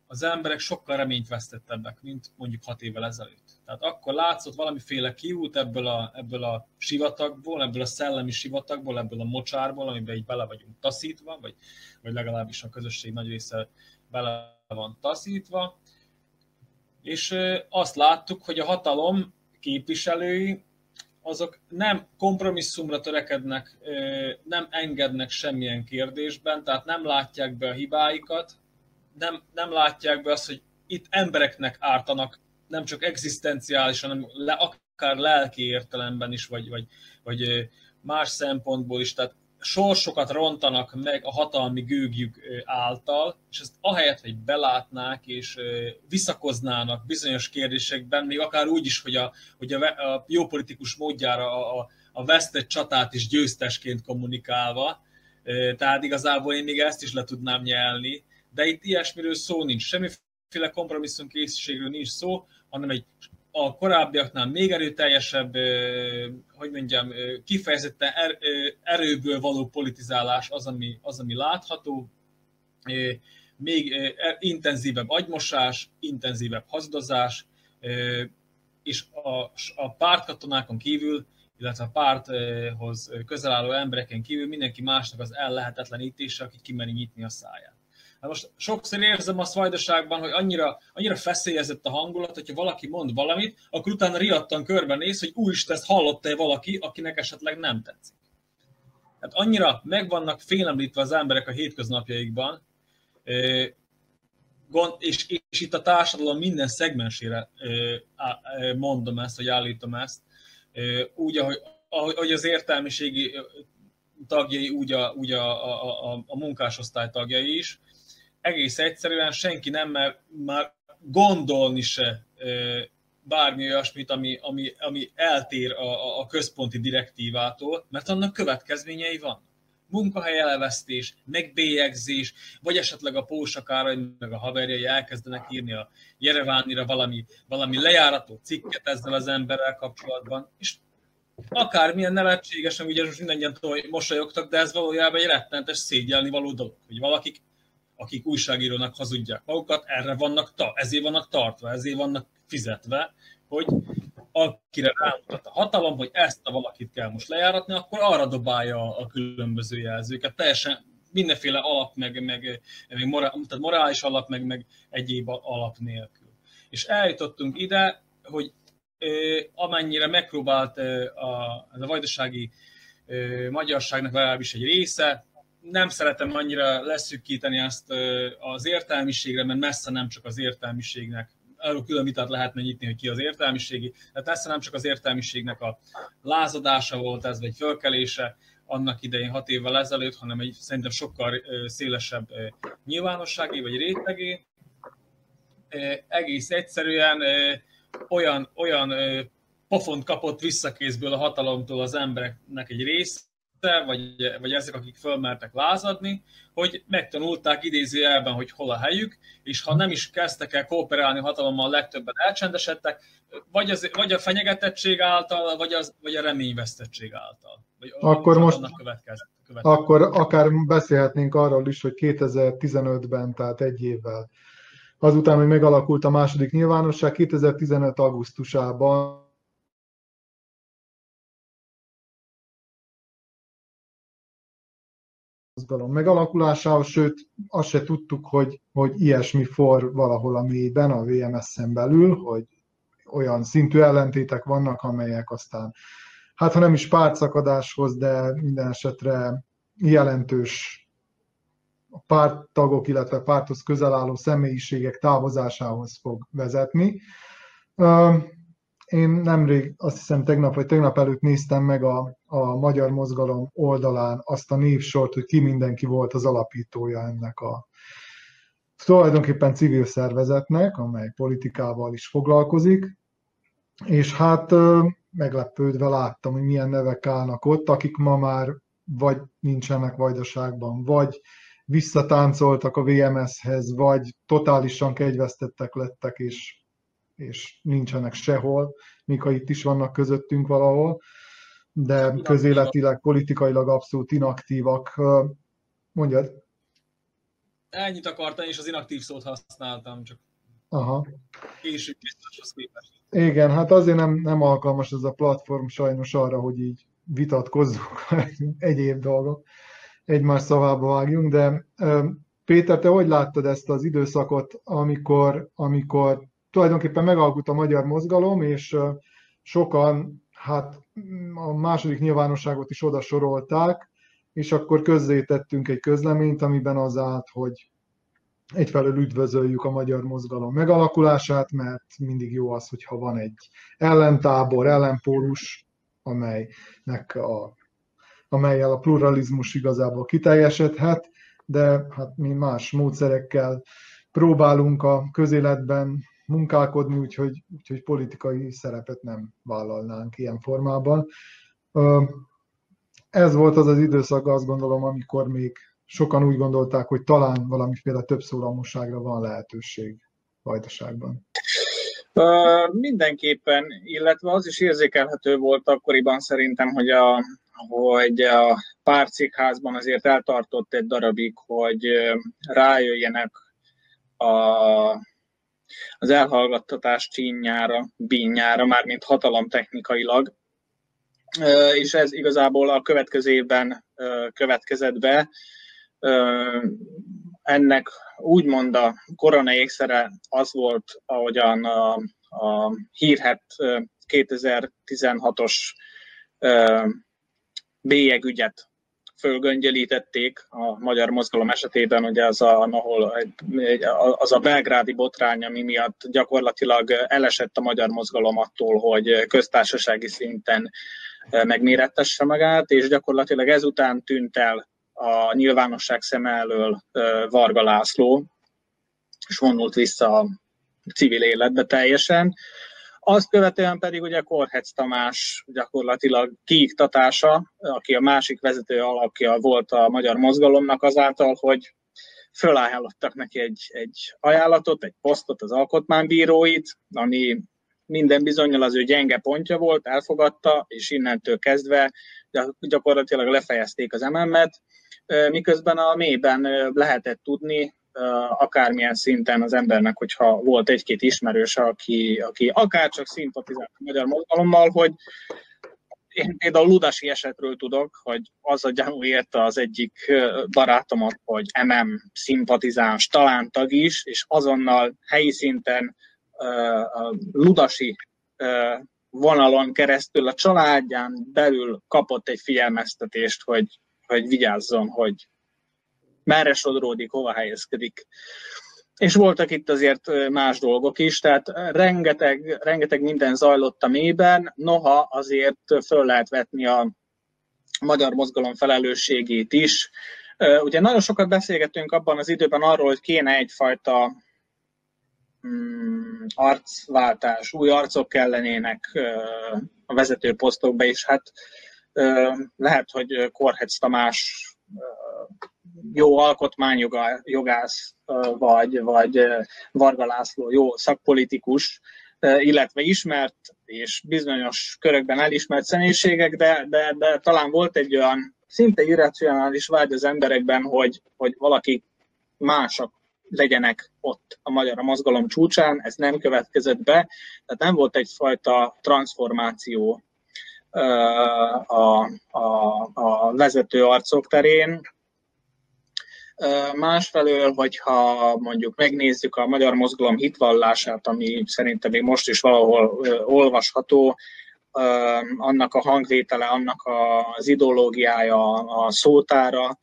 az emberek sokkal reményt vesztettebbek, mint mondjuk hat évvel ezelőtt. Tehát akkor látszott valamiféle kiút ebből a, ebből a sivatagból, ebből a szellemi sivatagból, ebből a mocsárból, amiben így bele vagyunk taszítva, vagy, vagy legalábbis a közösség nagy része bele van taszítva. És azt láttuk, hogy a hatalom képviselői azok nem kompromisszumra törekednek, nem engednek semmilyen kérdésben, tehát nem látják be a hibáikat, nem, nem látják be azt, hogy itt embereknek ártanak nem csak egzisztenciálisan, hanem le, akár lelki értelemben is, vagy, vagy, vagy más szempontból is, tehát sorsokat rontanak meg a hatalmi gőgjük által, és ezt ahelyett, hogy belátnák és visszakoznának bizonyos kérdésekben, még akár úgy is, hogy a, hogy a, a jó politikus módjára a, a vesztett csatát is győztesként kommunikálva, tehát igazából én még ezt is le tudnám nyelni, de itt ilyesmiről szó nincs, semmiféle kompromisszum készségről nincs szó, hanem egy a korábbiaknál még erőteljesebb, hogy mondjam, kifejezetten er, erőből való politizálás az, ami, az, ami látható, még er, intenzívebb agymosás, intenzívebb hazudozás, és a, a pártkatonákon kívül, illetve a párthoz közel álló embereken kívül mindenki másnak az ellehetetlenítése, aki kimeri nyitni a száját. Hát most sokszor érzem a vajdaságban, hogy annyira, annyira feszélyezett a hangulat, hogyha valaki mond valamit, akkor utána riadtan körbenéz, hogy úristen, ezt hallotta-e valaki, akinek esetleg nem tetszik. Hát annyira meg vannak félemlítve az emberek a hétköznapjaikban, és, és itt a társadalom minden szegmensére mondom ezt, vagy állítom ezt, úgy, ahogy, ahogy az értelmiségi tagjai, úgy a, úgy a, a, a, a munkásosztály tagjai is, egész egyszerűen senki nem mer már gondolni se bármi olyasmit, ami, ami, ami eltér a, a központi direktívától, mert annak következményei van. Munkahely elvesztés, megbélyegzés, vagy esetleg a pósakára, meg a haverjai elkezdenek írni a Jerevánira valami, valami lejárató cikket ezzel az emberrel kapcsolatban, és akármilyen nevetségesen, ugye most mindannyian mosolyogtak, de ez valójában egy rettenetes szégyelni való dolog, hogy valakik akik újságírónak hazudják magukat, erre vannak, ta, ezért vannak tartva, ezért vannak fizetve, hogy akire rámutat a hatalom, hogy ezt a valakit kell most lejáratni, akkor arra dobálja a különböző jelzőket. Teljesen mindenféle alap, meg, meg, meg morál, tehát morális alap, meg, meg egyéb alap nélkül. És eljutottunk ide, hogy amennyire megpróbált a, a vajdasági magyarságnak legalábbis egy része, nem szeretem annyira leszűkíteni azt az értelmiségre, mert messze nem csak az értelmiségnek arról külön vitát lehetne nyitni, hogy ki az értelmiségi. Tehát messze nem csak az értelmiségnek a lázadása volt ez, vagy fölkelése annak idején hat évvel ezelőtt, hanem egy szerintem sokkal szélesebb nyilvánossági vagy rétegé. Egész egyszerűen olyan, olyan pofont kapott visszakézből a hatalomtól az embereknek egy része, vagy, vagy ezek, akik fölmertek lázadni, hogy megtanulták idézőjelben, hogy hol a helyük, és ha nem is kezdtek el kooperálni hatalommal, legtöbben elcsendesedtek, vagy, az, vagy a fenyegetettség által, vagy, az, vagy a reményvesztettség által. Vagy akkor most következett, következett. akkor akár beszélhetnénk arról is, hogy 2015-ben, tehát egy évvel azután, hogy megalakult a második nyilvánosság, 2015. augusztusában mozgalom megalakulásához, sőt azt se tudtuk, hogy, hogy ilyesmi for valahol a mélyben, a VMS-en belül, hogy olyan szintű ellentétek vannak, amelyek aztán, hát ha nem is pártszakadáshoz, de minden esetre jelentős párttagok, illetve párthoz közel álló személyiségek távozásához fog vezetni. Én nemrég, azt hiszem tegnap vagy tegnap előtt néztem meg a, a Magyar Mozgalom oldalán azt a névsort, hogy ki mindenki volt az alapítója ennek a tulajdonképpen civil szervezetnek, amely politikával is foglalkozik, és hát meglepődve láttam, hogy milyen nevek állnak ott, akik ma már vagy nincsenek vajdaságban, vagy visszatáncoltak a VMS-hez, vagy totálisan kegyvesztettek lettek, és és nincsenek sehol, míg ha itt is vannak közöttünk valahol, de közéletileg, politikailag abszolút inaktívak. Mondjad? Ennyit akartam, és az inaktív szót használtam, csak Aha. később biztoshoz képest. Igen, hát azért nem, nem alkalmas ez a platform sajnos arra, hogy így vitatkozzunk egyéb dolgok, egymás szavába vágjunk, de Péter, te hogy láttad ezt az időszakot, amikor, amikor tulajdonképpen megalkult a magyar mozgalom, és sokan hát a második nyilvánosságot is oda sorolták, és akkor közzétettünk egy közleményt, amiben az állt, hogy egyfelől üdvözöljük a magyar mozgalom megalakulását, mert mindig jó az, hogyha van egy ellentábor, ellenpólus, amelynek a, amelyel a pluralizmus igazából kiteljesedhet, de hát mi más módszerekkel próbálunk a közéletben munkálkodni, úgyhogy, úgyhogy politikai szerepet nem vállalnánk ilyen formában. Ez volt az az időszak, azt gondolom, amikor még sokan úgy gondolták, hogy talán valamiféle többszólamosságra van lehetőség Vajdaságban. Mindenképpen, illetve az is érzékelhető volt akkoriban szerintem, hogy a, hogy a párcikházban azért eltartott egy darabig, hogy rájöjjenek a az elhallgattatás csínyára, bínyára, mármint hatalom technikailag, és ez igazából a következő évben következett be. Ennek úgymond a korona ékszere az volt, ahogyan a, a hírhet 2016-os bélyegügyet fölgöngyelítették a magyar mozgalom esetében, ugye az a, ahol az a belgrádi botrány, ami miatt gyakorlatilag elesett a magyar mozgalom attól, hogy köztársasági szinten e, megmérettesse magát, és gyakorlatilag ezután tűnt el a nyilvánosság szem elől e, Varga László, és vonult vissza a civil életbe teljesen. Azt követően pedig ugye Korhec Tamás gyakorlatilag kiiktatása, aki a másik vezető alakja volt a magyar mozgalomnak azáltal, hogy fölajánlottak neki egy, egy ajánlatot, egy posztot az alkotmánybíróit, ami minden bizonyal az ő gyenge pontja volt, elfogadta, és innentől kezdve gyakorlatilag lefejezték az MM-et, miközben a mélyben lehetett tudni, akármilyen szinten az embernek, hogyha volt egy-két ismerős, aki, aki akár csak szimpatizált a magyar mozgalommal, hogy én például Ludasi esetről tudok, hogy az a gyanú érte az egyik barátomat, hogy MM szimpatizáns, talán tag is, és azonnal helyi szinten Ludasi vonalon keresztül a családján belül kapott egy figyelmeztetést, hogy, hogy vigyázzon, hogy merre sodródik, hova helyezkedik. És voltak itt azért más dolgok is, tehát rengeteg, rengeteg minden zajlott a mélyben, noha azért föl lehet vetni a magyar mozgalom felelősségét is. Ugye nagyon sokat beszélgettünk abban az időben arról, hogy kéne egyfajta mm, arcváltás, új arcok kellenének a vezető posztokba, és hát lehet, hogy Korhetsz Tamás jó alkotmányjogász, vagy, vagy Varga László jó szakpolitikus, illetve ismert és bizonyos körökben elismert személyiségek, de, de, de talán volt egy olyan szinte irracionális vágy az emberekben, hogy, hogy valaki mások legyenek ott a magyar a mozgalom csúcsán, ez nem következett be, tehát nem volt egyfajta transformáció a, a, a vezető arcok terén. Másfelől, hogyha mondjuk megnézzük a magyar mozgalom hitvallását, ami szerintem még most is valahol olvasható, annak a hangvétele, annak az ideológiája, a szótára,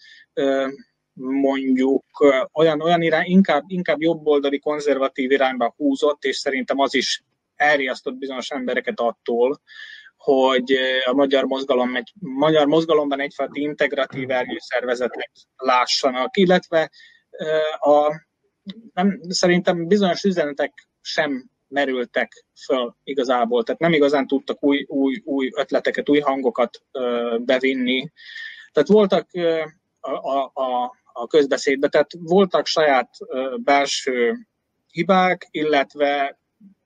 mondjuk olyan, olyan irány, inkább, inkább jobboldali konzervatív irányba húzott, és szerintem az is elriasztott bizonyos embereket attól, hogy a magyar, mozgalom, egy, magyar mozgalomban egyfajta integratív szervezetet lássanak, illetve a, nem, szerintem bizonyos üzenetek sem merültek föl igazából, tehát nem igazán tudtak új, új, új ötleteket, új hangokat bevinni. Tehát voltak a, a, a közbeszédbe, tehát voltak saját ö, belső hibák, illetve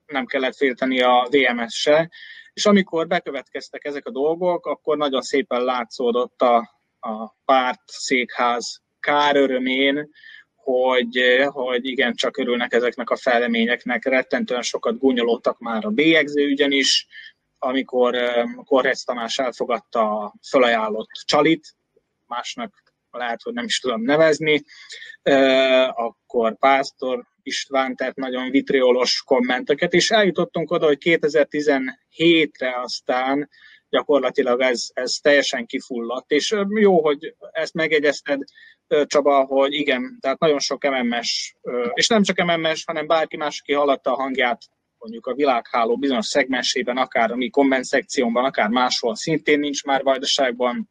nem kellett félteni a VMS se, és amikor bekövetkeztek ezek a dolgok, akkor nagyon szépen látszódott a, a párt székház kár örömén, hogy, hogy igen, csak örülnek ezeknek a fejleményeknek. Rettentően sokat gúnyolódtak már a bélyegző is, amikor Korrec Tamás elfogadta a felajánlott csalit, másnak lehet, hogy nem is tudom nevezni, akkor Pásztor István, tehát nagyon vitriolos kommenteket, és eljutottunk oda, hogy 2017-re aztán gyakorlatilag ez, ez teljesen kifulladt, és jó, hogy ezt megegyezted, Csaba, hogy igen, tehát nagyon sok MMS, és nem csak MMS, hanem bárki más, aki hallatta a hangját mondjuk a világháló bizonyos szegmensében, akár a mi komment szekciómban, akár máshol, szintén nincs már vajdaságban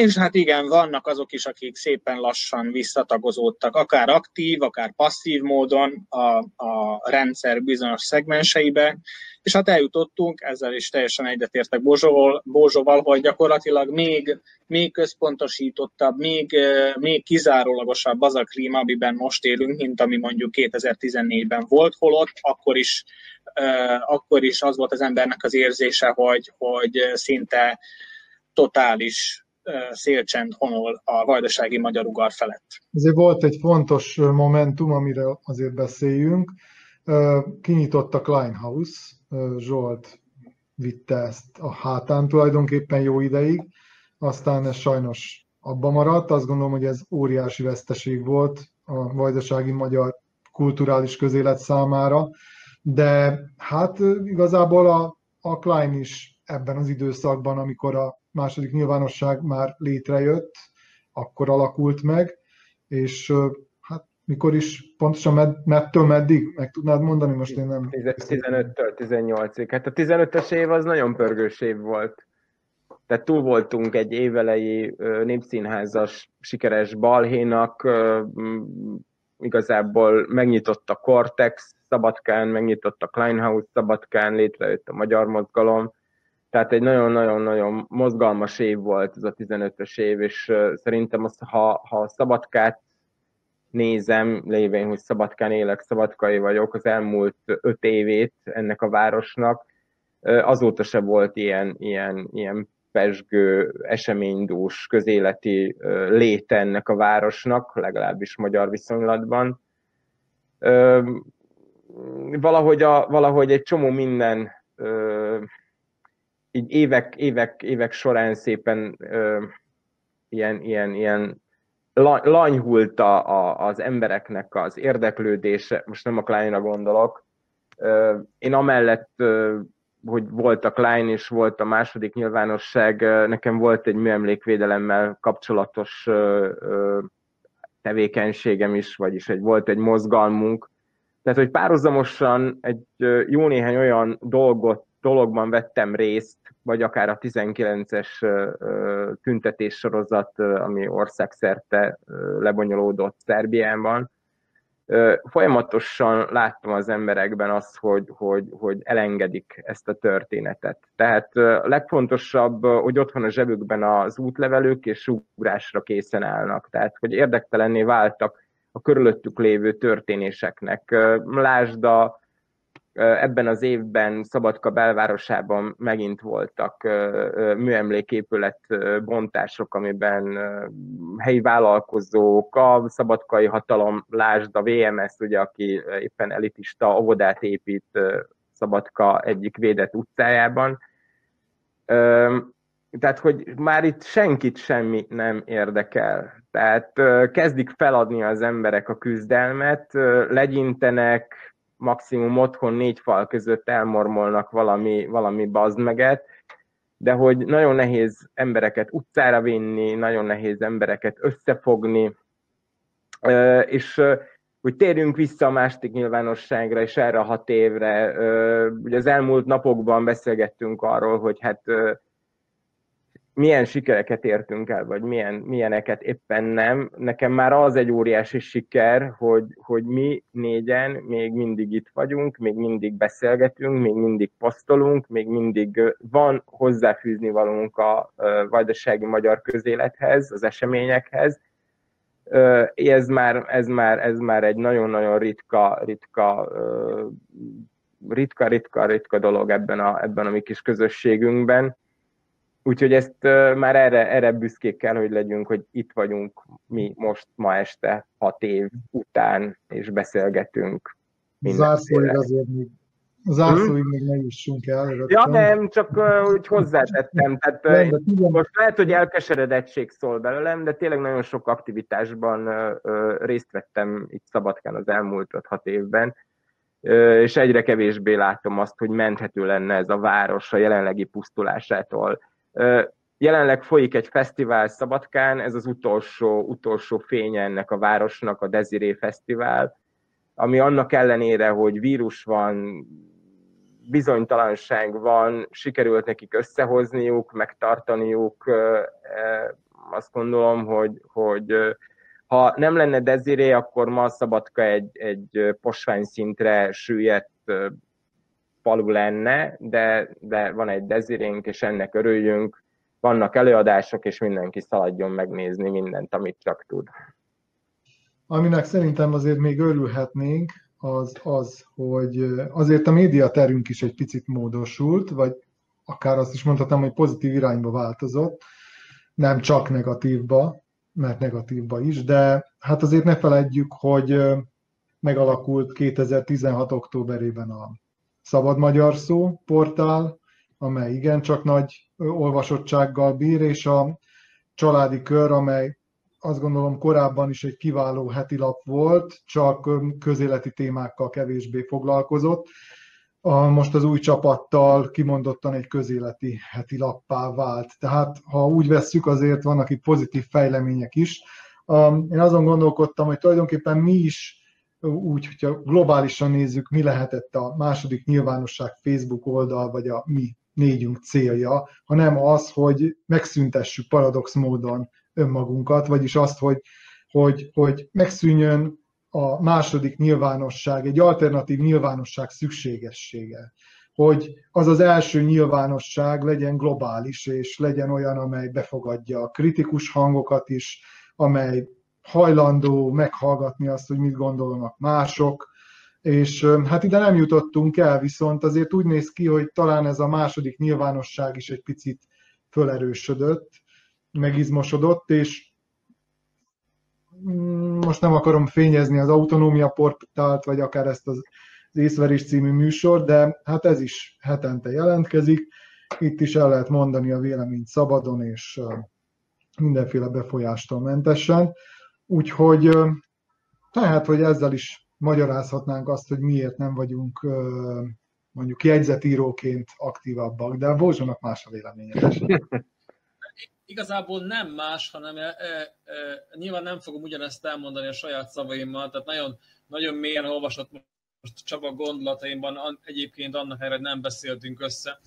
és hát igen, vannak azok is, akik szépen lassan visszatagozódtak, akár aktív, akár passzív módon a, a rendszer bizonyos szegmenseibe, és hát eljutottunk, ezzel is teljesen egyetértek Bózsóval, Bózsóval hogy gyakorlatilag még, még központosítottabb, még, még kizárólagosabb az a klíma, amiben most élünk, mint ami mondjuk 2014-ben volt, holott akkor is, akkor is az volt az embernek az érzése, hogy, hogy szinte totális szélcsend honol a vajdasági magyar ugar felett. Ezért volt egy fontos momentum, amire azért beszéljünk. Kinyitott a Kleinhaus, Zsolt vitte ezt a hátán tulajdonképpen jó ideig, aztán ez sajnos abba maradt. Azt gondolom, hogy ez óriási veszteség volt a vajdasági magyar kulturális közélet számára, de hát igazából a, a Klein is ebben az időszakban, amikor a második nyilvánosság már létrejött, akkor alakult meg, és hát mikor is pontosan med, mettől meddig, meg tudnád mondani, most én nem... 15-től 18-ig. Hát a 15-ös év az nagyon pörgős év volt. Tehát túl voltunk egy évelei népszínházas sikeres balhénak, igazából megnyitott a Cortex Szabadkán, megnyitott a Kleinhaus Szabadkán, létrejött a Magyar Mozgalom, tehát egy nagyon-nagyon-nagyon mozgalmas év volt ez a 15-ös év, és szerintem az, ha, ha Szabadkát nézem, lévén, hogy Szabadkán élek, Szabadkai vagyok, az elmúlt öt évét ennek a városnak, azóta se volt ilyen, ilyen, ilyen pesgő, eseménydús, közéleti léte ennek a városnak, legalábbis magyar viszonylatban. Valahogy, a, valahogy egy csomó minden így évek, évek, évek során szépen ö, ilyen, ilyen, ilyen lanyhult a, a, az embereknek az érdeklődése, most nem a Kleinra gondolok, ö, én amellett ö, hogy voltak line és volt a második nyilvánosság, nekem volt egy műemlékvédelemmel kapcsolatos tevékenységem is, vagyis egy, volt egy mozgalmunk. Tehát, hogy párhuzamosan egy jó néhány olyan dolgot, dologban vettem részt, vagy akár a 19-es tüntetés sorozat, ami országszerte lebonyolódott Szerbiában, folyamatosan láttam az emberekben azt, hogy, hogy, hogy elengedik ezt a történetet. Tehát a legfontosabb, hogy ott van a zsebükben az útlevelük, és ugrásra készen állnak. Tehát, hogy érdektelenné váltak a körülöttük lévő történéseknek. Lásd a Ebben az évben Szabadka belvárosában megint voltak műemléképület bontások, amiben helyi vállalkozók, a szabadkai hatalom, lásd a VMS, ugye, aki éppen elitista óvodát épít Szabadka egyik védett utcájában. Tehát, hogy már itt senkit semmi nem érdekel. Tehát kezdik feladni az emberek a küzdelmet, legyintenek, maximum otthon négy fal között elmormolnak valami, valami bazmeget, de hogy nagyon nehéz embereket utcára vinni, nagyon nehéz embereket összefogni, és hogy térjünk vissza a másik nyilvánosságra, és erre a hat évre. Ugye az elmúlt napokban beszélgettünk arról, hogy hát milyen sikereket értünk el, vagy milyen, milyeneket éppen nem. Nekem már az egy óriási siker, hogy, hogy mi négyen még mindig itt vagyunk, még mindig beszélgetünk, még mindig posztolunk, még mindig van hozzáfűzni valunk a vajdasági magyar közélethez, az eseményekhez. Ez már, ez már, ez már egy nagyon-nagyon ritka, ritka, ritka, ritka, ritka dolog ebben a, ebben a mi kis közösségünkben Úgyhogy ezt már erre, erre büszkék kell, hogy legyünk, hogy itt vagyunk mi most ma este, hat év után, és beszélgetünk. Zárszóig azért még Zárszóig hmm? még ne jussunk el. Rögtön. Ja nem, csak uh, úgy hozzátettem. Tehát, uh, nem, most lehet, hogy elkeseredettség szól belőlem, de tényleg nagyon sok aktivitásban uh, részt vettem itt Szabadkán az elmúlt 5-6 évben, uh, és egyre kevésbé látom azt, hogy menthető lenne ez a város a jelenlegi pusztulásától Jelenleg folyik egy fesztivál Szabadkán, ez az utolsó, utolsó fénye ennek a városnak, a Desiré Fesztivál, ami annak ellenére, hogy vírus van, bizonytalanság van, sikerült nekik összehozniuk, megtartaniuk. Azt gondolom, hogy, hogy ha nem lenne Desiré, akkor ma Szabadka egy, egy posvány szintre süllyedt falu lenne, de, de van egy dezirénk, és ennek örüljünk. Vannak előadások, és mindenki szaladjon megnézni mindent, amit csak tud. Aminek szerintem azért még örülhetnénk, az az, hogy azért a médiaterünk is egy picit módosult, vagy akár azt is mondhatom, hogy pozitív irányba változott, nem csak negatívba, mert negatívba is, de hát azért ne feledjük, hogy megalakult 2016. októberében a Szabad Magyar Szó portál, amely igencsak nagy olvasottsággal bír, és a családi kör, amely azt gondolom korábban is egy kiváló heti lap volt, csak közéleti témákkal kevésbé foglalkozott. A, most az új csapattal kimondottan egy közéleti heti lappá vált. Tehát ha úgy vesszük, azért vannak itt pozitív fejlemények is. Én azon gondolkodtam, hogy tulajdonképpen mi is úgy, hogyha globálisan nézzük, mi lehetett a második nyilvánosság Facebook oldal, vagy a mi négyünk célja, hanem az, hogy megszüntessük paradox módon önmagunkat, vagyis azt, hogy, hogy, hogy megszűnjön a második nyilvánosság, egy alternatív nyilvánosság szükségessége. Hogy az az első nyilvánosság legyen globális, és legyen olyan, amely befogadja a kritikus hangokat is, amely hajlandó meghallgatni azt, hogy mit gondolnak mások, és hát ide nem jutottunk el, viszont azért úgy néz ki, hogy talán ez a második nyilvánosság is egy picit fölerősödött, megizmosodott, és mm, most nem akarom fényezni az autonómia portált, vagy akár ezt az észverés című műsor, de hát ez is hetente jelentkezik. Itt is el lehet mondani a véleményt szabadon és mindenféle befolyástól mentesen. Úgyhogy tehát, hogy ezzel is magyarázhatnánk azt, hogy miért nem vagyunk mondjuk jegyzetíróként aktívabbak, de a Bózsónak más a véleménye. Igazából nem más, hanem e, e, nyilván nem fogom ugyanezt elmondani a saját szavaimmal, tehát nagyon, nagyon mélyen olvasott most Csaba gondolataimban, egyébként annak erre nem beszéltünk össze.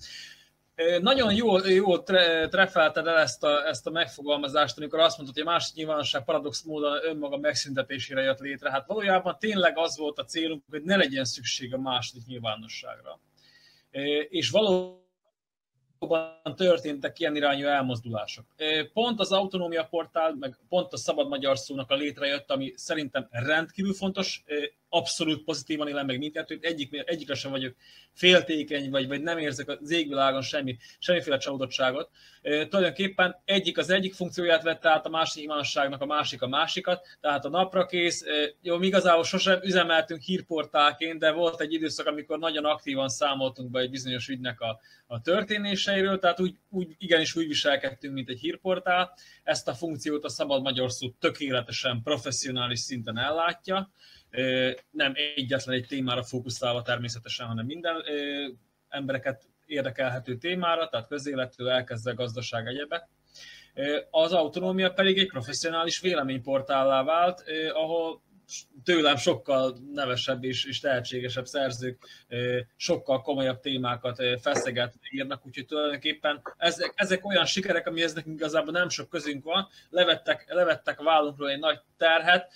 Nagyon jól, jól treffelted el ezt a, ezt a megfogalmazást, amikor azt mondtad, hogy a másik nyilvánosság paradox módon önmaga megszüntetésére jött létre. Hát valójában tényleg az volt a célunk, hogy ne legyen szükség a második nyilvánosságra. És valóban történtek ilyen irányú elmozdulások. Pont az autonómia portál, meg pont a szabad magyar szónak a létrejött, ami szerintem rendkívül fontos, abszolút pozitívan élem meg mindkettőt, egyik, egyikre sem vagyok féltékeny, vagy, vagy nem érzek az égvilágon semmi, semmiféle csalódottságot. E, tulajdonképpen egyik az egyik funkcióját vette át a másik imánságnak, a másik a másikat, tehát a napra kész. E, jó, mi igazából sosem üzemeltünk hírportálként, de volt egy időszak, amikor nagyon aktívan számoltunk be egy bizonyos ügynek a, a történéseiről, tehát úgy, úgy igenis úgy viselkedtünk, mint egy hírportál. Ezt a funkciót a szabad magyar szó tökéletesen, professzionális szinten ellátja nem egyetlen egy témára fókuszálva természetesen, hanem minden embereket érdekelhető témára, tehát közéletről elkezdve gazdaság egyebek. Az autonómia pedig egy professzionális véleményportállá vált, ahol tőlem sokkal nevesebb és, és tehetségesebb szerzők sokkal komolyabb témákat feszeget írnak, úgyhogy tulajdonképpen ezek, ezek olyan sikerek, amihez nekünk igazából nem sok közünk van, levettek, levettek vállunkról egy nagy terhet,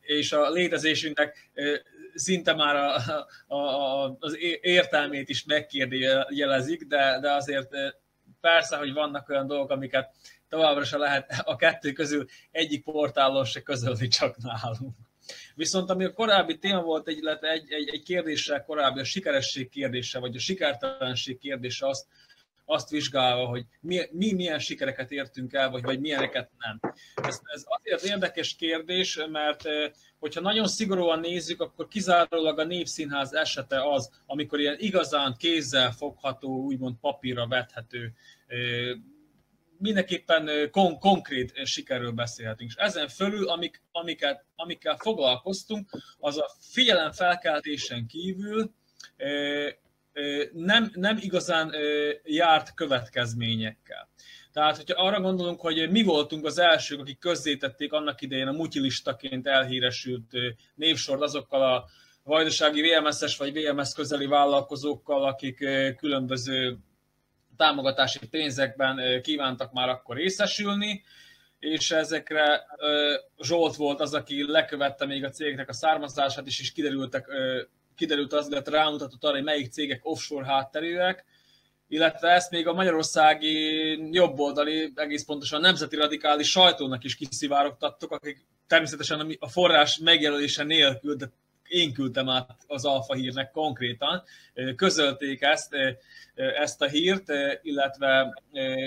és a létezésünknek szinte már a, a, a, az értelmét is megkérdőjelezik, de, de azért persze, hogy vannak olyan dolgok, amiket továbbra se lehet a kettő közül egyik portálon se közölni csak nálunk. Viszont ami a korábbi téma volt, egy, egy, egy, egy kérdéssel korábbi, a sikeresség kérdése, vagy a sikertelenség kérdése azt, azt vizsgálva, hogy mi, mi milyen sikereket értünk el, vagy, vagy milyeneket nem. Ez, ez azért érdekes kérdés, mert hogyha nagyon szigorúan nézzük, akkor kizárólag a Népszínház esete az, amikor ilyen igazán kézzel fogható, úgymond papírra vethető mindenképpen kon- konkrét sikerről beszélhetünk. És ezen fölül, amik, amiket, amikkel foglalkoztunk, az a figyelemfelkeltésen kívül nem, nem igazán járt következményekkel. Tehát, hogyha arra gondolunk, hogy mi voltunk az elsők, akik közzétették annak idején a mutyilistaként elhíresült névsort azokkal a vajdasági VMS-es vagy VMS közeli vállalkozókkal, akik különböző támogatási pénzekben kívántak már akkor részesülni, és ezekre Zsolt volt az, aki lekövette még a cégeknek a származását is, és kiderültek, kiderült az, illetve rámutatott arra, hogy melyik cégek offshore hátterűek, illetve ezt még a magyarországi jobboldali, egész pontosan nemzeti radikális sajtónak is kiszivárogtattok, akik természetesen a forrás megjelölése nélkül, de én küldtem át az Alfa hírnek konkrétan, közölték ezt, ezt a hírt, illetve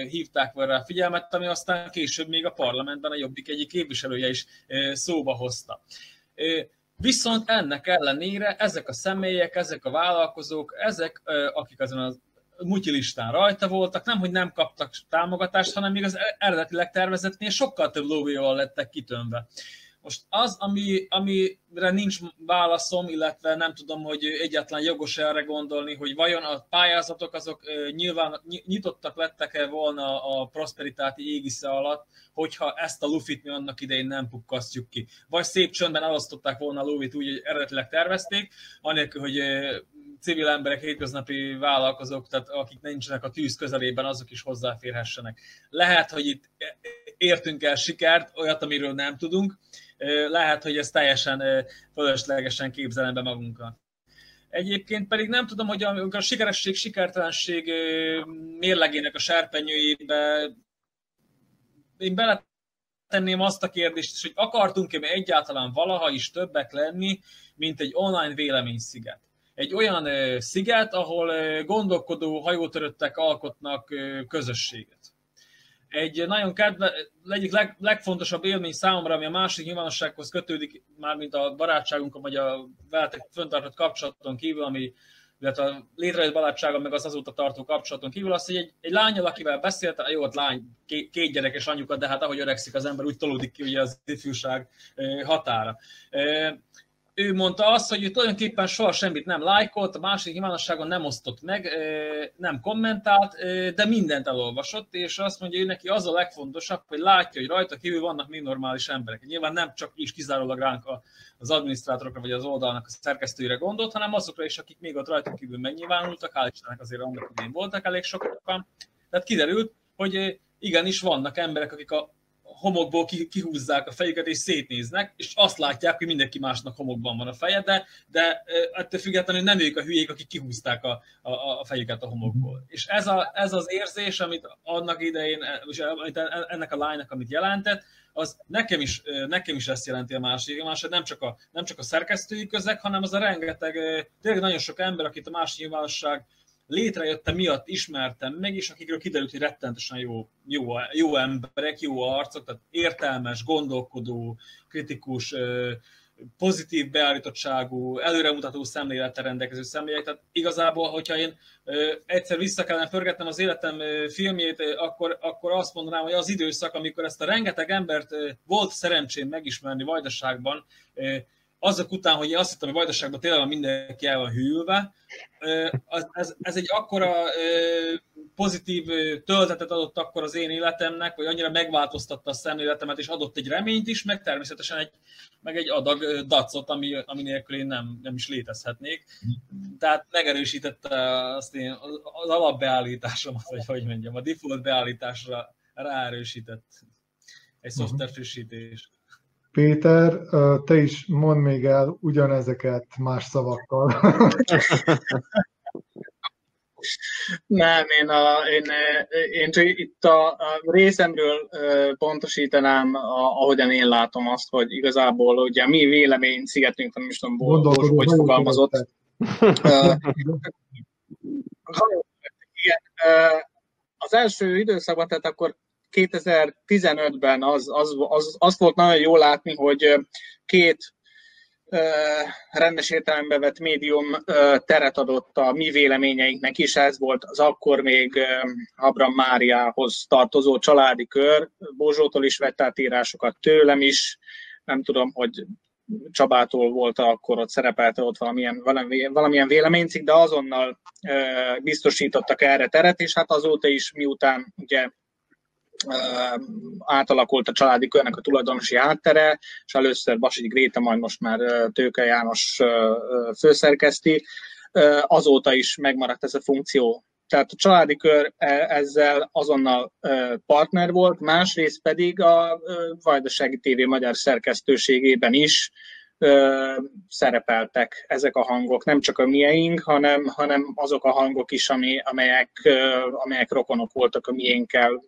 hívták volna rá figyelmet, ami aztán később még a parlamentben a Jobbik egyik képviselője is szóba hozta. Viszont ennek ellenére ezek a személyek, ezek a vállalkozók, ezek, akik azon az mutyilistán rajta voltak, nem, hogy nem kaptak támogatást, hanem még az eredetileg tervezetnél sokkal több lóvéval lettek kitönve. Most az, ami, amire nincs válaszom, illetve nem tudom, hogy egyáltalán jogos erre gondolni, hogy vajon a pályázatok azok nyilván nyitottak lettek-e volna a prosperitáti égisze alatt, hogyha ezt a lufit mi annak idején nem pukkasztjuk ki. Vagy szép csöndben elosztották volna a lufit úgy, hogy eredetileg tervezték, anélkül, hogy civil emberek, hétköznapi vállalkozók, tehát akik nincsenek a tűz közelében, azok is hozzáférhessenek. Lehet, hogy itt értünk el sikert, olyat, amiről nem tudunk, lehet, hogy ez teljesen fölöslegesen képzelem be magunkat. Egyébként pedig nem tudom, hogy a sikeresség, sikertelenség mérlegének a serpenyőjébe én beletenném azt a kérdést, hogy akartunk-e mi egyáltalán valaha is többek lenni, mint egy online véleménysziget. Egy olyan sziget, ahol gondolkodó hajótöröttek alkotnak közösséget egy nagyon kedve, egyik leg, legfontosabb élmény számomra, ami a másik nyilvánossághoz kötődik, mármint a barátsságunk, vagy a veletek föntartott kapcsolaton kívül, ami illetve a létrejött barátsága, meg az azóta tartó kapcsolaton kívül, az, hogy egy, egy lányal, akivel beszéltem, jó, ott lány, két, két gyerekes anyukat, de hát ahogy öregszik az ember, úgy tolódik ki ugye az ifjúság határa ő mondta azt, hogy ő tulajdonképpen soha semmit nem lájkolt, a másik nyilvánosságon nem osztott meg, nem kommentált, de mindent elolvasott, és azt mondja, hogy neki az a legfontosabb, hogy látja, hogy rajta kívül vannak még normális emberek. Nyilván nem csak is kizárólag ránk az adminisztrátorokra vagy az oldalnak a szerkesztőire gondolt, hanem azokra is, akik még ott rajta kívül megnyilvánultak, hál' Istennek azért annak voltak elég sokan. Tehát kiderült, hogy igenis vannak emberek, akik a homokból kihúzzák a fejüket és szétnéznek, és azt látják, hogy mindenki másnak homokban van a feje, de, de ettől függetlenül nem ők a hülyék, akik kihúzták a, a, a fejüket a homokból. És ez, a, ez az érzés, amit annak idején, és ennek a lánynak, amit jelentett, az nekem is, nekem is ezt jelenti a másik. A másik nem csak a, nem csak a szerkesztői közeg, hanem az a rengeteg, tényleg nagyon sok ember, akit a másik nyilvánosság létrejötte miatt ismertem meg, és akikről kiderült, hogy rettentesen jó, jó, jó emberek, jó arcok, tehát értelmes, gondolkodó, kritikus, pozitív beállítottságú, előremutató szemlélettel rendelkező személyek. Tehát igazából, hogyha én egyszer vissza kellene pörgetnem az életem filmjét, akkor, akkor azt mondanám, hogy az időszak, amikor ezt a rengeteg embert volt szerencsém megismerni Vajdaságban, azok után, hogy én azt hittem, hogy Vajdaságban tényleg mindenki el van hűlve, ez, ez egy akkora pozitív töltetet adott akkor az én életemnek, vagy annyira megváltoztatta a szemléletemet, és adott egy reményt is, meg természetesen egy, meg egy adag dacot, ami, ami nélkül én nem, nem is létezhetnék. Tehát megerősítette azt én, az alapbeállításomat, vagy hogy mondjam, a default beállításra ráerősített egy mhm. szoftver frissítés. Péter, te is mondd még el ugyanezeket más szavakkal. Nem, én, a, én, én csak itt a, a részemről pontosítanám, a, ahogyan én látom azt, hogy igazából ugye mi vélemény szigetünk, nem is tudom, hogy, hogy fogalmazott. az első időszakban, tehát akkor 2015-ben az, az, az, az volt nagyon jó látni, hogy két rendes értelembe vett médium teret adott a mi véleményeinknek is, ez volt az akkor még Abram Máriához tartozó családi kör, Bozsótól is vett át írásokat, tőlem is, nem tudom, hogy Csabától volt akkor ott szerepelte ott valamilyen, valamilyen véleménycik, de azonnal biztosítottak erre teret, és hát azóta is miután ugye átalakult a családi körnek a tulajdonosi háttere, és először Basidi Gréta, majd most már Tőke János főszerkeszti, azóta is megmaradt ez a funkció. Tehát a családi kör e, ezzel azonnal partner volt, másrészt pedig a Vajdasági TV magyar szerkesztőségében is szerepeltek ezek a hangok, nem csak a mieink, hanem, hanem azok a hangok is, ami, amelyek, amelyek rokonok voltak a miénkkel.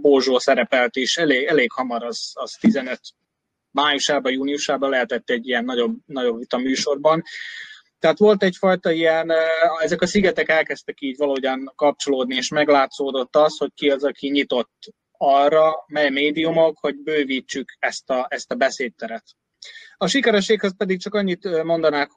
Bózsó szerepelt is, elég, elég hamar, az, az 15 májusában, júniusában lehetett egy ilyen nagyobb, nagyobb vita műsorban. Tehát volt egyfajta ilyen, ezek a szigetek elkezdtek így valahogyan kapcsolódni, és meglátszódott az, hogy ki az, aki nyitott arra, mely médiumok, hogy bővítsük ezt a, ezt a beszédteret. A sikerességhez pedig csak annyit mondanák,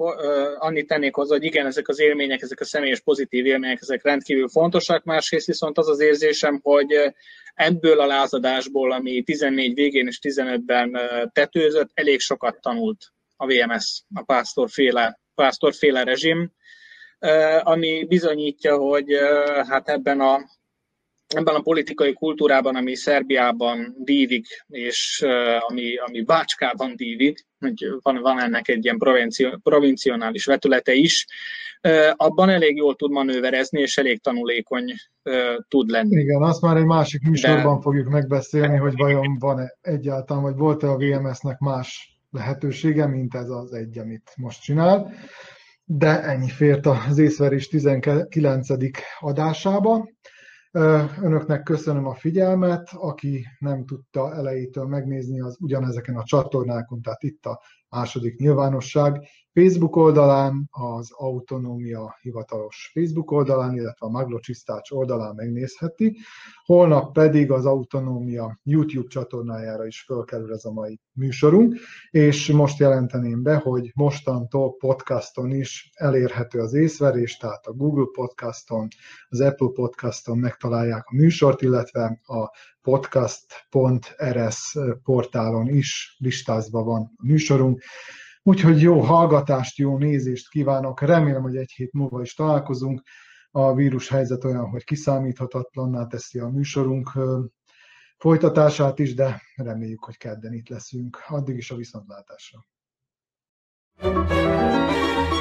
annyit tennék hozzá, hogy igen, ezek az élmények, ezek a személyes pozitív élmények, ezek rendkívül fontosak, másrészt viszont az az érzésem, hogy ebből a lázadásból, ami 14 végén és 15-ben tetőzött, elég sokat tanult a VMS, a pásztorféle, pásztorféle rezsim, ami bizonyítja, hogy hát ebben a ebben a politikai kultúrában, ami Szerbiában dívik, és ami, ami Bácskában dívik, hogy van, van ennek egy ilyen provincionális vetülete is, abban elég jól tud manőverezni, és elég tanulékony tud lenni. Igen, azt már egy másik műsorban De... fogjuk megbeszélni, hogy vajon van-e egyáltalán, vagy volt-e a VMS-nek más lehetősége, mint ez az egy, amit most csinál. De ennyi fért az észverés 19. adásába. Önöknek köszönöm a figyelmet, aki nem tudta elejétől megnézni, az ugyanezeken a csatornákon, tehát itt a második nyilvánosság, Facebook oldalán, az Autonómia hivatalos Facebook oldalán, illetve a Maglo oldalán megnézheti. Holnap pedig az Autonómia YouTube csatornájára is fölkerül ez a mai műsorunk, és most jelenteném be, hogy mostantól podcaston is elérhető az észverés, tehát a Google Podcaston, az Apple Podcaston megtalálják a műsort, illetve a podcast.rs portálon is listázva van a műsorunk. Úgyhogy jó hallgatást, jó nézést kívánok. Remélem, hogy egy hét múlva is találkozunk. A vírus helyzet olyan, hogy kiszámíthatatlanná teszi a műsorunk folytatását is, de reméljük, hogy kedden itt leszünk. Addig is a viszontlátásra. thank you